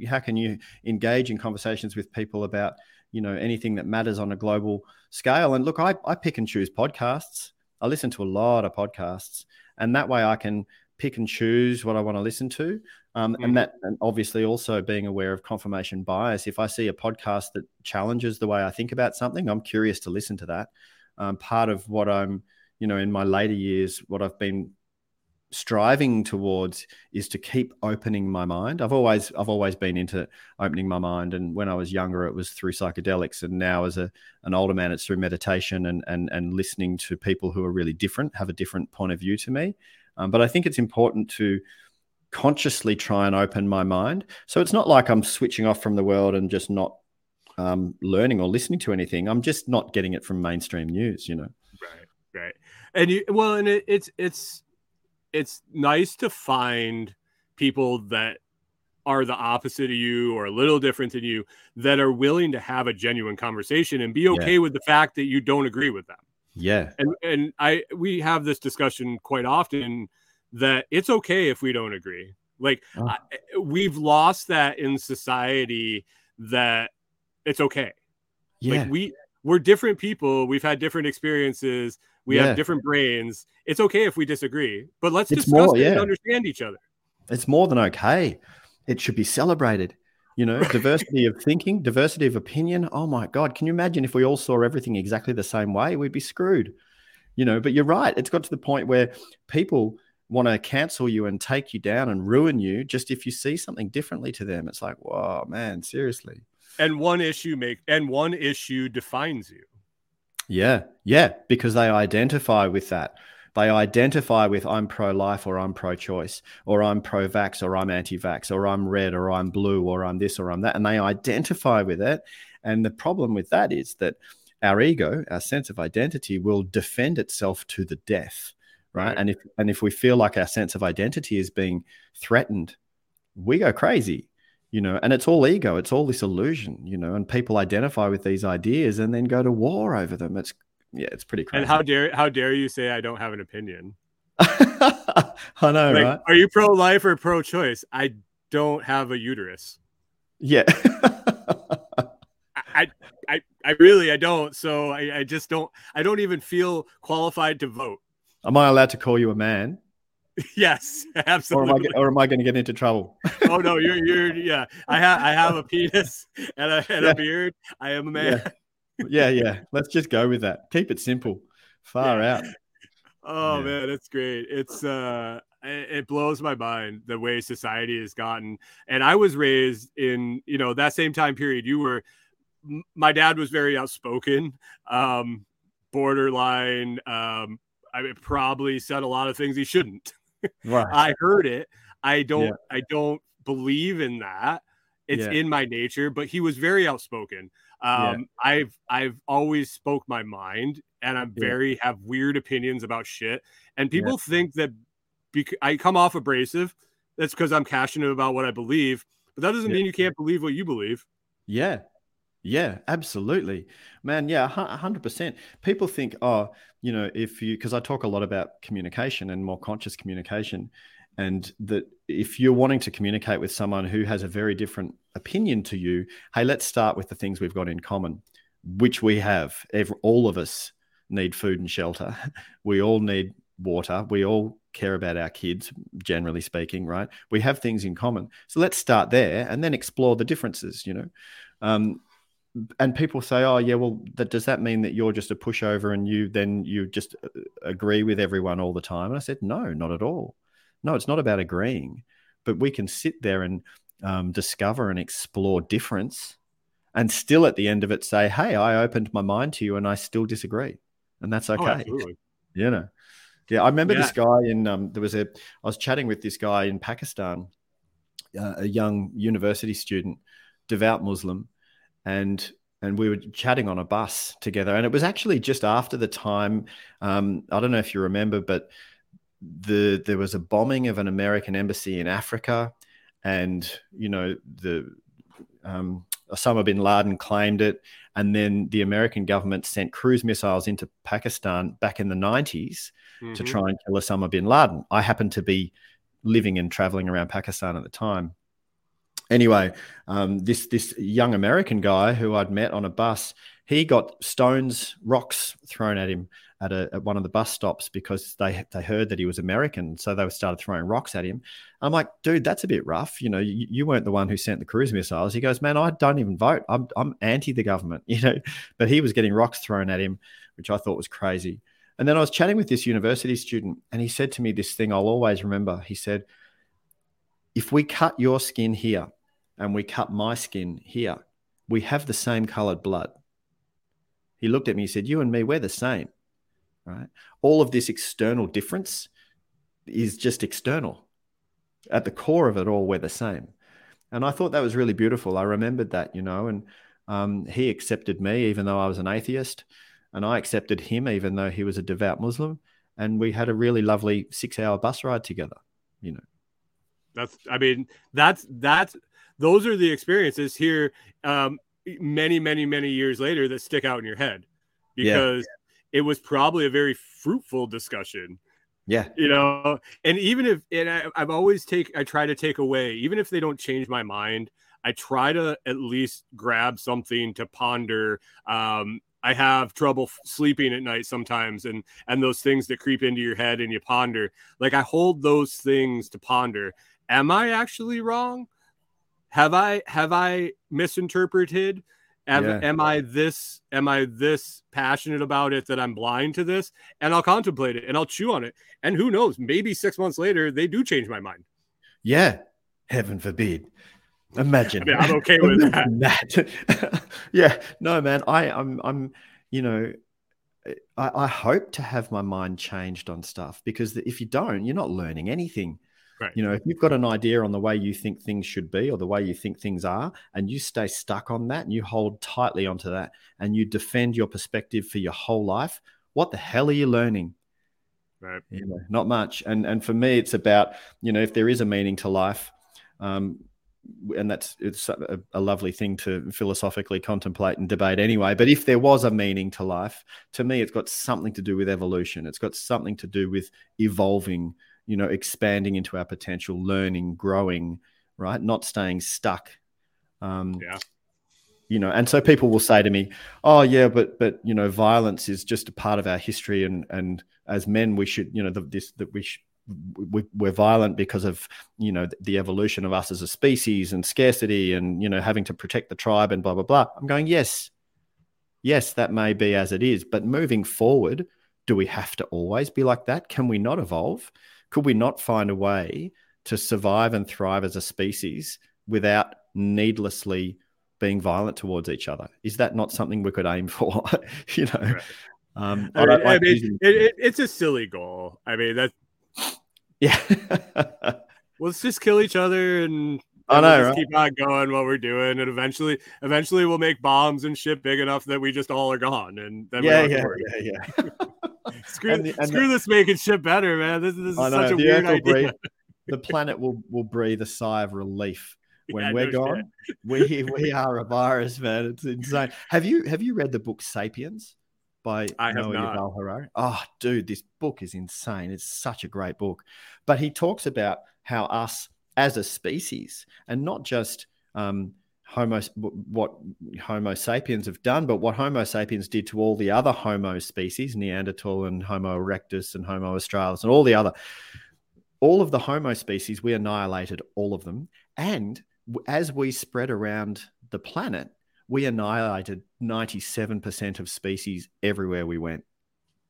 how can you engage in conversations with people about, you know, anything that matters on a global scale. And look, I, I pick and choose podcasts. I listen to a lot of podcasts, and that way I can pick and choose what I want to listen to. Um, mm-hmm. And that, and obviously, also being aware of confirmation bias. If I see a podcast that challenges the way I think about something, I'm curious to listen to that. Um, part of what I'm, you know, in my later years, what I've been striving towards is to keep opening my mind. I've always I've always been into opening my mind, and when I was younger, it was through psychedelics, and now as a an older man, it's through meditation and and and listening to people who are really different, have a different point of view to me. Um, but I think it's important to consciously try and open my mind. So it's not like I'm switching off from the world and just not um, learning or listening to anything. I'm just not getting it from mainstream news, you know. Right, right, and you well, and it, it's it's it's nice to find people that are the opposite of you or a little different than you that are willing to have a genuine conversation and be okay yeah. with the fact that you don't agree with them. Yeah. And and I we have this discussion quite often that it's okay if we don't agree. Like oh. I, we've lost that in society that it's okay. Yeah. Like we we're different people, we've had different experiences, we yeah. have different brains. It's okay if we disagree, but let's it's discuss more, yeah. and understand each other. It's more than okay. It should be celebrated. You know, diversity of thinking, diversity of opinion. Oh my God. Can you imagine if we all saw everything exactly the same way? We'd be screwed. You know, but you're right. It's got to the point where people want to cancel you and take you down and ruin you just if you see something differently to them. It's like, whoa, man, seriously. And one issue make and one issue defines you. Yeah, yeah, because they identify with that. They identify with I'm pro life or I'm pro choice or I'm pro vax or I'm anti vax or I'm red or I'm blue or I'm this or I'm that. And they identify with it. And the problem with that is that our ego, our sense of identity, will defend itself to the death. Right? right. And if and if we feel like our sense of identity is being threatened, we go crazy you know and it's all ego it's all this illusion you know and people identify with these ideas and then go to war over them. It's yeah it's pretty crazy. and how dare how dare you say i don't have an opinion. I know like, right? are you pro-life or pro-choice? I don't have a uterus. Yeah. I, I i really i don't. So I, I just don't i don't even feel qualified to vote. Am i allowed to call you a man Yes, absolutely. Or am I, I going to get into trouble? oh no, you're you're yeah. I have I have a penis and a and yeah. a beard. I am a man. Yeah. yeah, yeah. Let's just go with that. Keep it simple. Far yeah. out. Oh man, that's great. It's uh it blows my mind the way society has gotten. And I was raised in, you know, that same time period you were. My dad was very outspoken, um, borderline. Um, I mean, probably said a lot of things he shouldn't. Right. I heard it. I don't. Yeah. I don't believe in that. It's yeah. in my nature. But he was very outspoken. Um, yeah. I've I've always spoke my mind, and I'm very have weird opinions about shit. And people think that bec- I come off abrasive. That's because I'm passionate about what I believe. But that doesn't mean you can't believe what you believe. Yeah, yeah, absolutely, man. Yeah, hundred percent. People think, oh, you know, if you because I talk a lot about communication and more conscious communication, and that if you're wanting to communicate with someone who has a very different opinion to you, hey, let's start with the things we've got in common, which we have. Every, all of us need food and shelter. We all need water. We all care about our kids, generally speaking, right? We have things in common. So let's start there and then explore the differences, you know. Um, and people say, "Oh, yeah, well, that, does that mean that you're just a pushover and you then you just uh, agree with everyone all the time?" And I said, "No, not at all. No, it's not about agreeing, but we can sit there and um, discover and explore difference, and still at the end of it say, "Hey, I opened my mind to you, and I still disagree," and that's oh, okay. Oh, you know, yeah. I remember yeah. this guy in um, there was a I was chatting with this guy in Pakistan, uh, a young university student, devout Muslim and and we were chatting on a bus together. And it was actually just after the time. Um, I don't know if you remember, but the there was a bombing of an American embassy in Africa, and you know the um, Osama bin Laden claimed it, and then the American government sent cruise missiles into Pakistan back in the 90s mm-hmm. to try and kill Osama bin Laden. I happened to be living and traveling around Pakistan at the time anyway, um, this this young American guy who I'd met on a bus, he got stones, rocks thrown at him at, a, at one of the bus stops because they they heard that he was American, so they started throwing rocks at him. I'm like, dude, that's a bit rough. You know, you, you weren't the one who sent the cruise missiles. He goes, man, I don't even vote. I'm I'm anti the government. You know, but he was getting rocks thrown at him, which I thought was crazy. And then I was chatting with this university student, and he said to me this thing I'll always remember. He said, if we cut your skin here and we cut my skin here, we have the same colored blood. He looked at me, he said, You and me, we're the same. Right? All of this external difference is just external. At the core of it all, we're the same. And I thought that was really beautiful. I remembered that, you know, and um, he accepted me even though I was an atheist, and I accepted him even though he was a devout Muslim. And we had a really lovely six hour bus ride together, you know. That's, I mean, that's, that's, those are the experiences here um, many many many years later that stick out in your head because yeah. it was probably a very fruitful discussion. Yeah. You know and even if and I, i've always take i try to take away even if they don't change my mind i try to at least grab something to ponder. Um, I have trouble sleeping at night sometimes and and those things that creep into your head and you ponder. Like I hold those things to ponder. Am I actually wrong have I have I misinterpreted? Am, yeah. am I this am I this passionate about it that I'm blind to this? And I'll contemplate it and I'll chew on it. And who knows? Maybe six months later they do change my mind. Yeah, heaven forbid. Imagine. I mean, I'm okay with that. that. yeah, no, man. I, I'm, I'm, you know, I, I, hope to have my mind changed on stuff because if you don't, you're not learning anything. Right. You know, if you've got an idea on the way you think things should be or the way you think things are, and you stay stuck on that and you hold tightly onto that and you defend your perspective for your whole life, what the hell are you learning? Right. You know, not much. And and for me, it's about you know if there is a meaning to life, um, and that's it's a, a, lovely thing to philosophically contemplate and debate anyway. But if there was a meaning to life, to me, it's got something to do with evolution. It's got something to do with evolving you know, expanding into our potential, learning, growing, right? Not staying stuck. Um, yeah. You know, and so people will say to me, "Oh, yeah, but but you know, violence is just a part of our history, and and as men, we should, you know, the, this that we should." we, are violent because of you know the evolution of us as a species and scarcity and you know having to protect the tribe and blah blah blah i'm going yes yes that may be as it is but moving forward do we have to always be like that can we not evolve could we not find a way to survive and thrive as a species without needlessly being violent towards each other? Is that not something we could aim for? you know, Right. um, I I like mean, using- it, it, it's a silly goal. I mean, that yeah, let's just kill each other and I know, we'll just right? keep on going what we're doing, and eventually, eventually, we'll make bombs and shit big enough that we just all are gone, and then yeah, have yeah, yeah, yeah. Screw, And the- and screw this making shit better, man. This, this is know such a the weird idea. breathe. The planet will will breathe a sigh of relief when Yeah, we're gone. We we are a virus, man. It's insane. Have you have you read the book *Sapiens* by I Noah. Yuval Harari? Oh, dude, this book is insane. It's such a great book. But he talks about how us as a species, and not just um, Homo, what Homo sapiens have done, but what Homo sapiens did to all the other Homo species, Neanderthal and Homo erectus and Homo australis and all the other, all of the Homo species, we annihilated all of them. And as we spread around the planet, we annihilated 97% of species everywhere we went.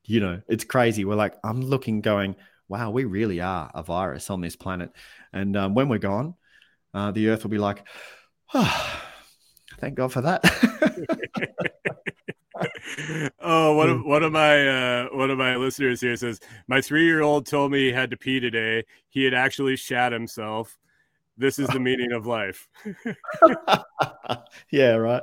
You know, it's crazy. We're like, I'm looking, going, wow, we really are a virus on this planet. And um, when we're gone, uh, the earth will be like, thank God for that. oh, one of one of my uh, one of my listeners here says my three year old told me he had to pee today. He had actually shat himself. This is the meaning of life. yeah, right.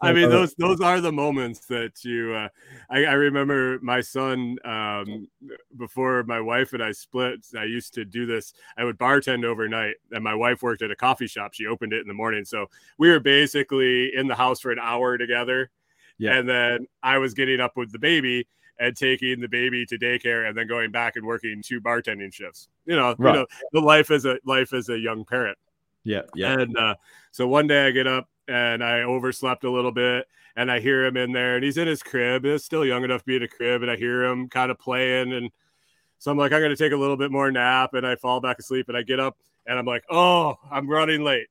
I mean, those those are the moments that you. Uh, I, I remember my son um, before my wife and I split. I used to do this. I would bartend overnight, and my wife worked at a coffee shop. She opened it in the morning, so we were basically in the house for an hour together. Yeah. And then I was getting up with the baby and taking the baby to daycare, and then going back and working two bartending shifts. You know, Right. you know, the life as a life as a young parent. Yeah, yeah. And uh, so one day I get up and I overslept a little bit and I hear him in there and he's in his crib. He's still young enough to be in a crib and I hear him kind of playing. And so I'm like, I'm going to take a little bit more nap and I fall back asleep and I get up and I'm like, oh, I'm running late.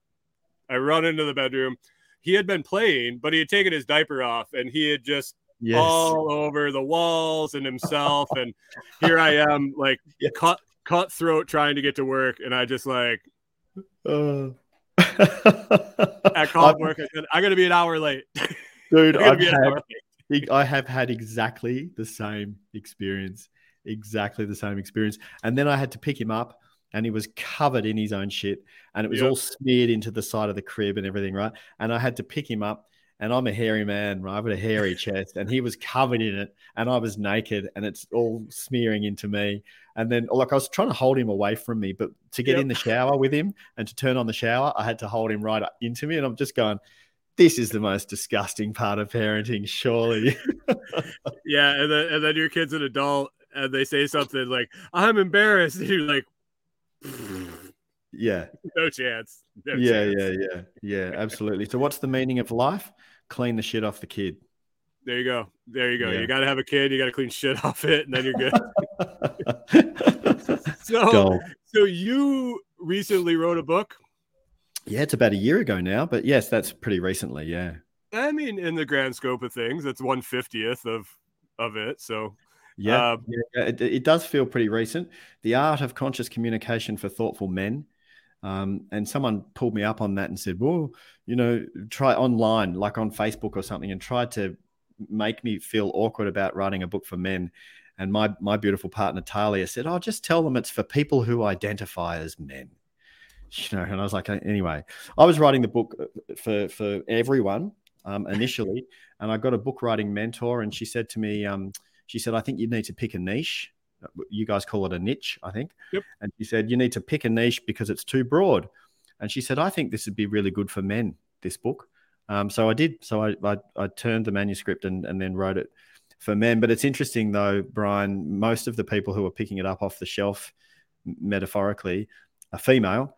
I run into the bedroom. He had been playing, but he had taken his diaper off and he had just Yes. all over the walls and himself. and here I am, like Yes. cut cutthroat trying to get to work. And I just like Uh, at call I've- work, I said, I'm gonna be an hour late. dude, I've had, late. I have had exactly the same experience. Exactly the same experience. And then I had to pick him up, and he was covered in his own shit, and it was Yep. all smeared into the side of the crib and everything, right? And I had to pick him up, and I'm a hairy man, right? I've got a hairy chest, and he was covered in it, and I was naked, and it's all smearing into me. And then, like, I was trying to hold him away from me, but to get Yep. in the shower with him and to turn on the shower, I had to hold him right up into me, and I'm just going. This is the most disgusting part of parenting, surely. Yeah, and then and then your kid's an adult and they say something like, I'm embarrassed. And you're like, yeah. no chance. No yeah, chance. yeah, yeah, yeah, absolutely. So, what's the meaning of life? Clean the shit off the kid. There you go. There you go. Yeah. You gotta have a kid, you gotta clean shit off it, and then you're good. so so you recently wrote a book. Yeah, it's about a year ago now, but yes, that's pretty recently. Yeah, I mean, in the grand scope of things, it's one fiftieth of of it. So yeah, Um, yeah, It, it does feel pretty recent. The art of conscious communication for thoughtful men. Um, and someone pulled me up on that and said, "Well, you know, try online, like on Facebook or something," and tried to make me feel awkward about writing a book for men. And my my beautiful partner Talia said, "Oh, just tell them it's for people who identify as men." You know, and I was like, anyway, I was writing the book uh, for for everyone um, initially, and I got a book writing mentor, and she said to me, um, she said, "I think you need to pick a niche." You guys call it a niche, I think. Yep. And she said, "You need to pick a niche because it's too broad." And she said, "I think this would be really good for men. This book." Um, so I did. So I, I I turned the manuscript and and then wrote it for men. But it's interesting though, Brian. Most of the people who are picking it up off the shelf, metaphorically, are female.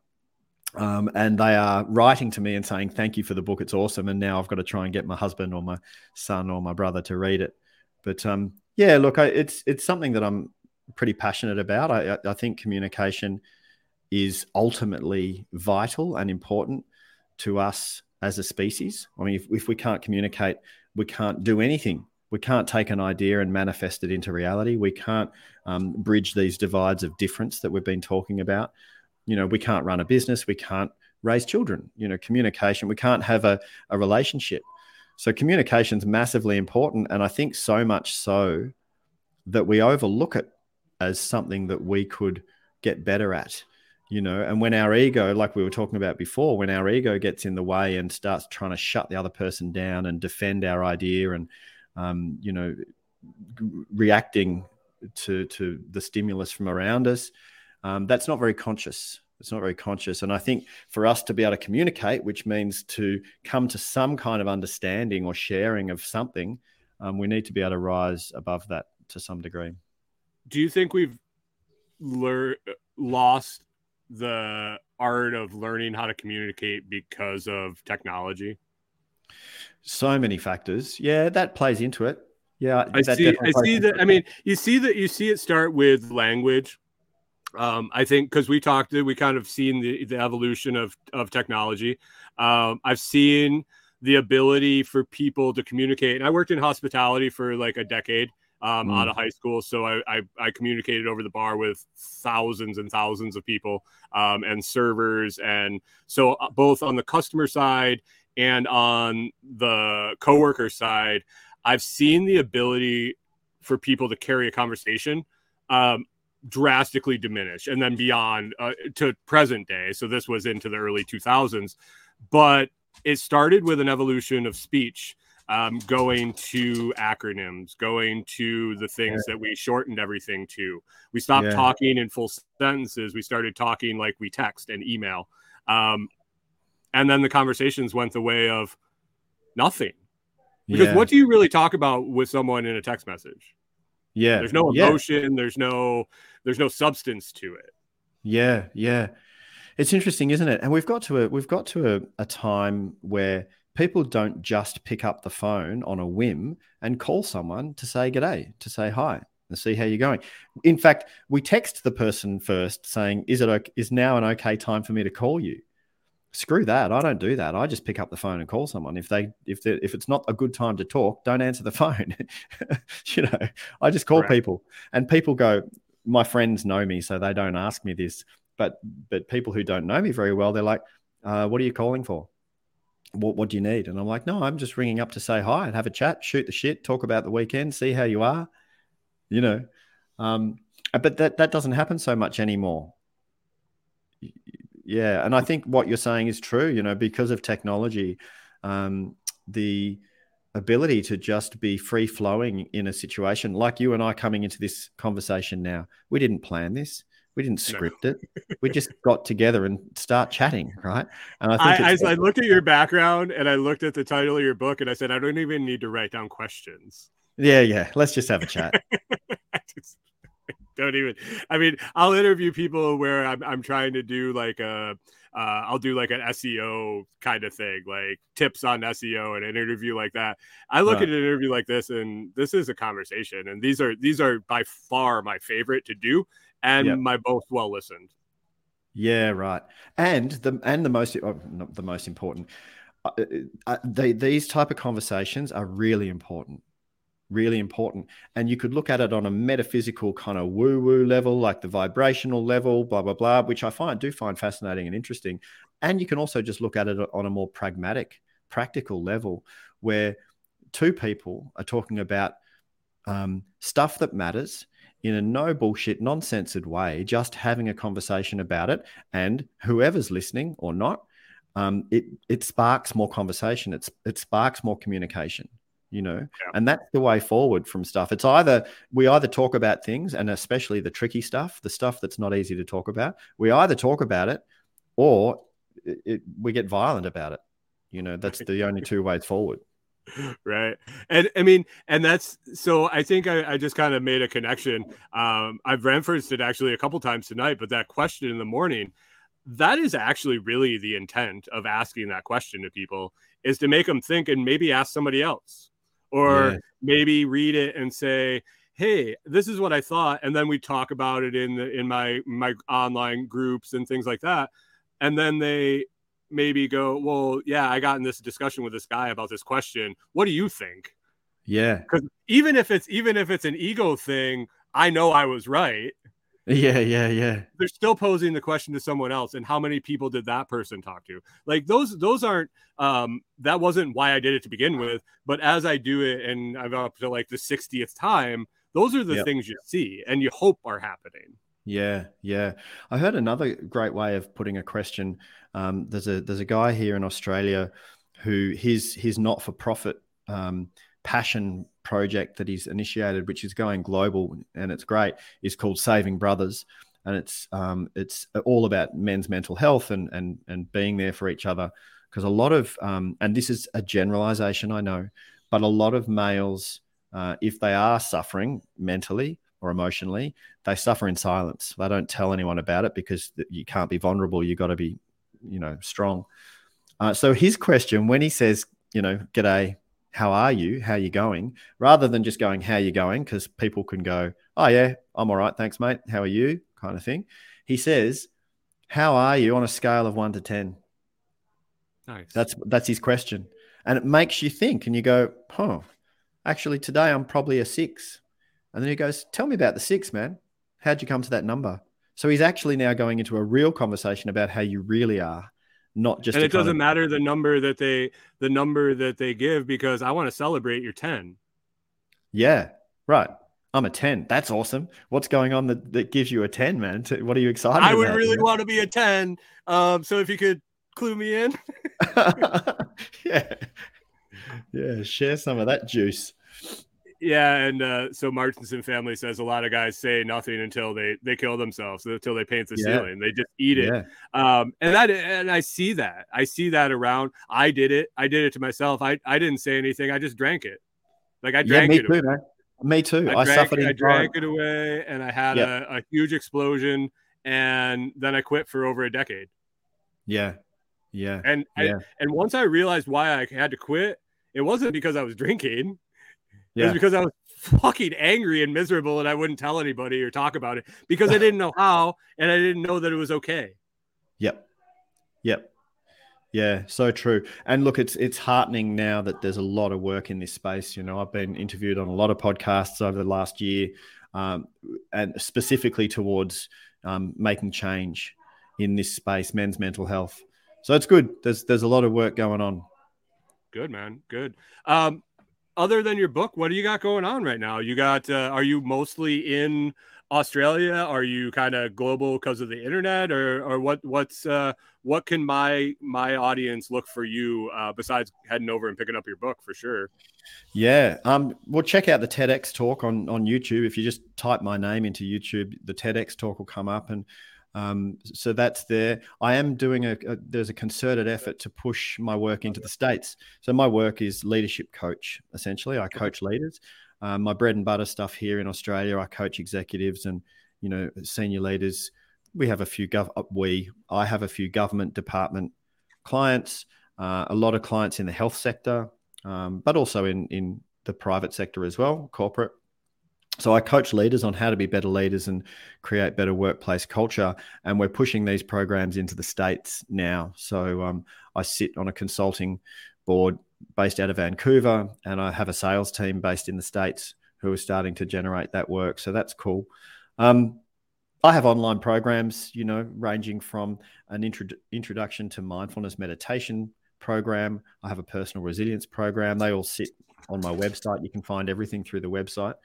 Um, and they are writing to me and saying, Thank you for the book. It's awesome. And now I've got to try and get my husband or my son or my brother to read it. But um, yeah, look, I, it's it's something that I'm pretty passionate about. I, I- think communication is ultimately vital and important to us as a species. I mean, if, if we can't communicate, we can't do anything. We We can't take an idea and manifest it into reality. We can't um, bridge these divides of difference that we've been talking about. You know, we can't run a business. We can't raise children. You know, communication. We can't have a, a relationship. So communication is massively important, and I think so much so that we overlook it as something that we could get better at you know? And when our ego like we were talking about before when our ego gets in the way and starts trying to shut the other person down and defend our idea and um, you know reacting to to the stimulus from around us um, that's not very conscious. It's not very conscious. And i think for us to be able to communicate which means to come to some kind of understanding or sharing of something um, we need to be able to rise above that to some degree do you think we've learned lost the art of learning how to communicate because of technology? So many factors. Yeah, that plays into it. Yeah, I see. I see that. I mean, you see that. You see it start with language. Um, I think because we talked, we kind of seen the, the evolution of of technology. Um, I've seen the ability for people to communicate. And I worked in hospitality for like a decade um, mm. out of high school. So I, I, I, communicated over the bar with thousands and thousands of people um, and servers. And so uh, both on the customer side and on the coworker side, I've seen the ability for people to carry a conversation um, drastically diminish and then beyond uh, to present day. So this was into the early 2000s, but it started with an evolution of speech um, going to acronyms, going to the things yeah. that we shortened everything to. We stopped yeah. talking in full sentences. We started talking like we text and email. Um, and then the conversations went the way of nothing. Because yeah. what do you really talk about with someone in a text message? Yeah. There's no emotion, there's no there's no substance to it. Yeah, yeah. It's interesting, isn't it? And we've got to a we've got to a, a time where people don't just pick up the phone on a whim and call someone to say g'day, to say hi, and see how you're going. In fact, we text the person first saying, "Is it okay, is now an okay time for me to call you?" Screw that! I don't do that. I just pick up the phone and call someone. If they if they if it's not a good time to talk, don't answer the phone. you know, I just call people, and people go. My friends know me, so they don't ask me this. But but people who don't know me very well, they're like, uh, "What are you calling for?" What, what do you need? And I'm like, no, I'm just ringing up to say hi and have a chat, shoot the shit, talk about the weekend, see how you are, you know. Um, uh, but that, that doesn't happen so much anymore. Yeah. And I think what you're saying is true, you know, because of technology, um, the ability to just be free flowing in a situation like you and I coming into this conversation now, we didn't plan this. We didn't script no. it. We just got together and start chatting, right? And I think I, I, I looked at your background and I looked at the title of your book and I said, I don't even need to write down questions. Yeah, yeah. Let's just have a chat. just, don't even. I mean, I'll interview people where I'm, I'm trying to do like a. Uh, I'll do like an SEO kind of thing, like tips on SEO and an interview like that. I look right. at an interview like this, and this is a conversation, and these are these are by far my favorite to do and yep. my both well listened. Yeah, right. And the and the most oh, not the most important. Uh, uh, uh, they, these type of conversations are really important really important and you could look at it on a metaphysical kind of woo woo level like the vibrational level blah blah blah which i find do find fascinating and interesting and you can also just look at it on a more pragmatic practical level where two people are talking about um, stuff that matters in a no bullshit, non-censored way, just having a conversation about it. And whoever's listening or not, um, it it sparks more conversation. It's it sparks more communication. You know, yeah. and that's the way forward from stuff. It's either we either talk about things, and especially the tricky stuff, the stuff that's not easy to talk about. We either talk about it, or it, it, we get violent about it. You know, that's the only two ways forward right? And i mean and that's so i think i, I just kind of made a connection. Um i've referenced it actually a couple times tonight but that question in the morning that is actually really the intent of asking that question to people is to make them think and maybe ask somebody else. Or yeah. maybe read it and say hey this is what i thought and then we talk about it in the in my my online groups and things like that. And then they maybe go, well, yeah, I got in this discussion with this guy about this question. What do you think? Yeah. Because even if it's even if it's an ego thing, I know I was right. Yeah, yeah, yeah. They're still posing the question to someone else, and how many people did that person talk to? Like those, those aren't. Um, that wasn't why I did it to begin with. But as I do it, and I'm up to like the sixtieth time, those are the Yep. things you see and you hope are happening. Yeah, yeah. I heard another great way of putting a question. Um, there's a there's a guy here in Australia who his his not for profit um, passion project that he's initiated, which is going global and it's great, is called Saving Brothers, and it's um, it's all about men's mental health and and and being there for each other. Because a lot of um, and this is a generalization, I know, but a lot of males, uh, if they are suffering mentally or emotionally, they suffer in silence. They don't tell anyone about it because you can't be vulnerable. You got to be, you know, strong. Uh, so his question when he says, you know, "G'day, how are you? How are you going?" Rather than just going, "How are you going?" because people can go, "Oh yeah, I'm all right, thanks, mate. How are you?" kind of thing. He says, "How are you on a scale of one to ten? Nice. That's that's his question, and it makes you think, and you go, "Huh, actually today I'm probably a six. And then he goes, "Tell me about the six, man. How'd you come to that number?" So he's actually now going into a real conversation about how you really are, not just. and it doesn't of- matter the number that they the number that they give because I want to celebrate your 10. Yeah, right. I'm a ten. That's awesome. What's going on that, that gives you a ten, man? What are you excited about? I would about, really man? want to be a 10. Um, so if you could clue me in. yeah, yeah. Share some of that juice. Yeah, and uh, so Martinson family says a lot of guys say nothing until they they kill themselves, until they paint the Yeah. ceiling. They just eat it. Yeah, Um, and that and I see that. I see that around. I did it. I did it to myself. I I didn't say anything. I just drank it. Like I yeah. drank Me it. too, man. Me too. I, I, drank, suffered I time. drank it away, and I had Yeah. a, a huge explosion, and then I quit for over a decade. Yeah, yeah, And I, Yeah. and once I realized why I had to quit, it wasn't because I was drinking. It yeah. was because I was fucking angry and miserable, and I wouldn't tell anybody or talk about it because I didn't know how, and I didn't know that it was okay. Yep. Yep. Yeah, so true. And look, it's it's heartening now that there's a lot of work in this space. You know, I've been interviewed on a lot of podcasts over the last year, um, and specifically towards um, making change in this space, men's mental health. So it's good. There's there's a lot of work going on. Good man, good. Um, other than your book, what do you got going on right now? You got? Uh, are you mostly in Australia? Are you kind of global because of the internet, or or what? What's uh, what can my my audience look for you uh, besides heading over and picking up your book for sure? Yeah. Um. Well, check out the TEDx talk on on YouTube. If you just type my name into YouTube, the TEDx talk will come up, and um, so that's there. I am doing a, a. There's a concerted effort to push my work into the states. So my work is leadership coach. Essentially, I coach leaders. Um, my bread and butter stuff here in Australia, I coach executives and you know senior leaders. We have a few gov. uh, We I have a few government department clients. Uh, a lot of clients in the health sector um, but also in in the private sector as well, corporate. So I coach leaders on how to be better leaders and create better workplace culture, and we're pushing these programs into the states now. So um, I sit on a consulting board based out of Vancouver, and I have a sales team based in the states who are starting to generate that work. So that's cool. Um, I have online programs, you know, ranging from an intro- introduction to mindfulness meditation program. I have a personal resilience program. They all sit on my website. You can find everything through the website.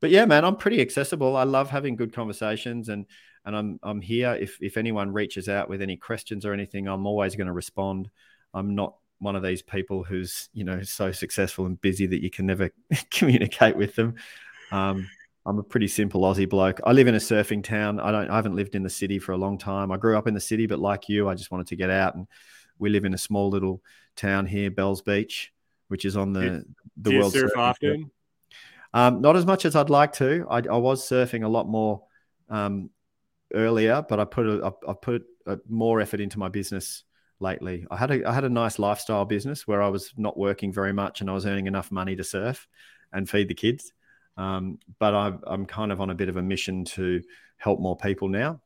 But yeah, man, I'm pretty accessible. I love having good conversations and and I'm I'm here if if anyone reaches out with any questions or anything, I'm always going to respond. I'm not one of these people who's, you know, so successful and busy that you can never communicate with them. Um, I'm a pretty simple Aussie bloke. I live in a surfing town. I don't I haven't lived in the city for a long time. I grew up in the city, but like you, I just wanted to get out and we live in a small little town here, Bells Beach, which is on the the do you world surf often? Um, not as much as I'd like to. I, I was surfing a lot more um, earlier, but I put a, I, I put a, more effort into my business lately. I had a I had a nice lifestyle business where I was not working very much and I was earning enough money to surf and feed the kids. Um, but I've, I'm kind of on a bit of a mission to help more people now.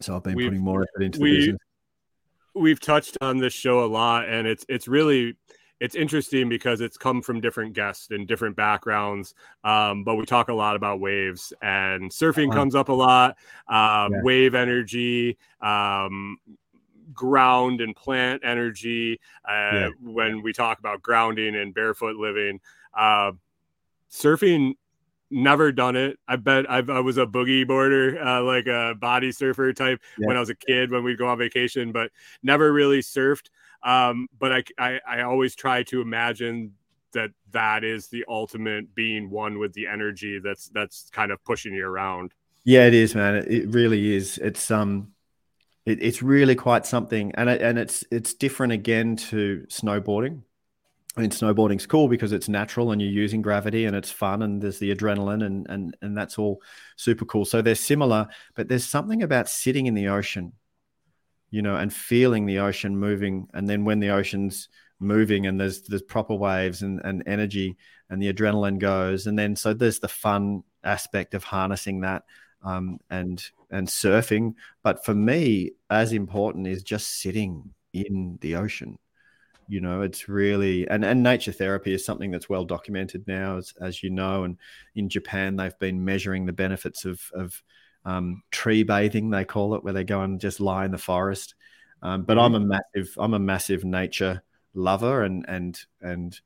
So I've been We've- putting more effort into we- the business. we've touched on this show a lot and it's it's really it's interesting because it's come from different guests and different backgrounds. Um, but we talk a lot about waves and surfing wow. comes up a lot, um, yeah. wave energy, um, ground and plant energy. Uh, yeah. When we talk about grounding and barefoot living, uh, surfing never done it. I bet I've, i was a boogie boarder, uh, like a body surfer type yeah. when I was a kid when we'd go on vacation, but never really surfed. Um, but I, I, I always try to imagine that that is the ultimate being one with the energy that's that's kind of pushing you around. Yeah, it is, man. It, really is. It's um, it, it's really quite something, and it, and it's it's different again to snowboarding. I mean, snowboarding's cool because it's natural and you're using gravity and it's fun and there's the adrenaline and and and that's all super cool. So they're similar, but there's something about sitting in the ocean, you know, and feeling the ocean moving, and then when the ocean's moving and there's there's proper waves and, and energy and the adrenaline goes, and then so there's the fun aspect of harnessing that um, and and surfing. But for me, as important is just sitting in the ocean you know it's really and, and nature therapy is something that's well documented now as, as you know and in japan they've been measuring the benefits of, of um, tree bathing they call it where they go and just lie in the forest um, but i'm a massive i'm a massive nature lover and and and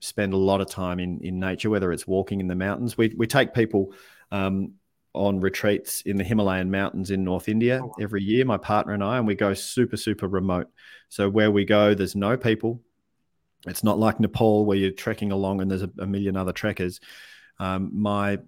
spend a lot of time in in nature whether it's walking in the mountains we, we take people um, on retreats in the Himalayan mountains in North India oh, every year, my partner and I, and we go super, super remote. So where we go, there's no people. It's not like Nepal where you're trekking along and there's a, a million other trekkers. Um, my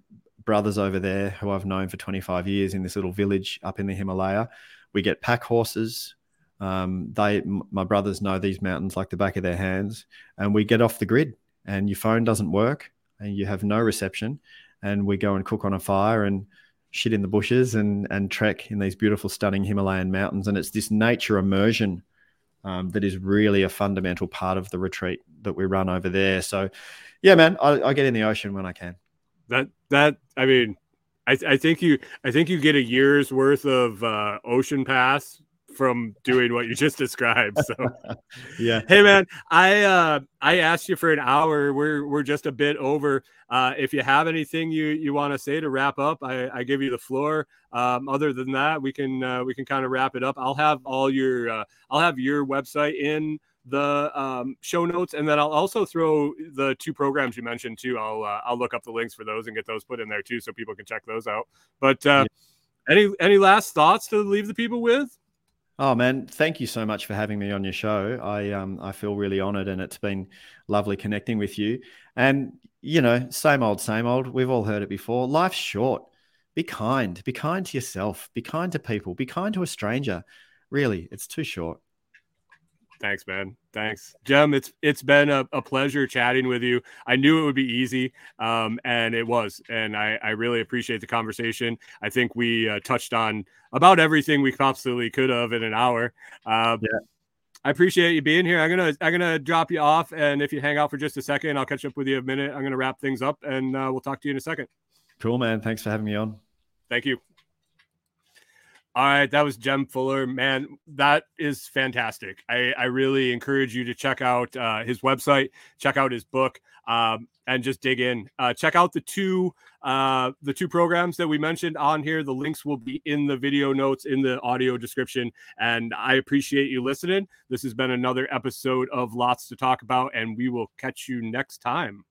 brothers over there, who I've known for 25 years in this little village up in the Himalaya, we get pack horses. Um, they, my brothers know these mountains like the back of their hands, and we get off the grid. And your phone doesn't work, and you have no reception and we go and cook on a fire and shit in the bushes and and trek in these beautiful, stunning Himalayan mountains. And it's this nature immersion um, that is really a fundamental part of the retreat that we run over there. So, yeah, man, I, I get in the ocean when I can. That that I mean, I, I think you I think you get a year's worth of uh, ocean pass from doing what you just described. So yeah. Hey man, I uh I asked you for an hour. We're we're just a bit over. Uh if you have anything you you want to say to wrap up, I, I give you the floor. Um other than that, we can uh, we can kind of wrap it up. I'll have all your uh, I'll have your website in the um, show notes, and then I'll also throw the two programs you mentioned too. I'll uh, I'll look up the links for those and get those put in there too, so people can check those out. But uh, yeah. any any last thoughts to leave the people with? Oh man, thank you so much for having me on your show. I um I feel really honored and it's been lovely connecting with you. And you know, same old, same old. We've all heard it before. Life's short. Be kind. Be kind to yourself. Be kind to people. Be kind to a stranger. Really, it's too short. Thanks, man. Thanks, Jem. It's it's been a, a, pleasure chatting with you. I knew it would be easy, um, and it was. And I, I really appreciate the conversation. I think we uh, touched on about everything we possibly could have in an hour. Uh, yeah. I appreciate you being here. I'm gonna I'm gonna drop you off, and if you hang out for just a second, I'll catch up with you a minute. I'm gonna wrap things up, and uh, we'll talk to you in a second. Cool, man. Thanks for having me on. Thank you. All right, that was Jem Fuller. Man, that is fantastic. I, I really encourage you to check out uh, his website, check out his book, um, and just dig in. Uh, check out the two uh, the two programs that we mentioned on here. The links will be in the video notes in the audio description. And I appreciate you listening. This has been another episode of Lots to Talk About, and we will catch you next time.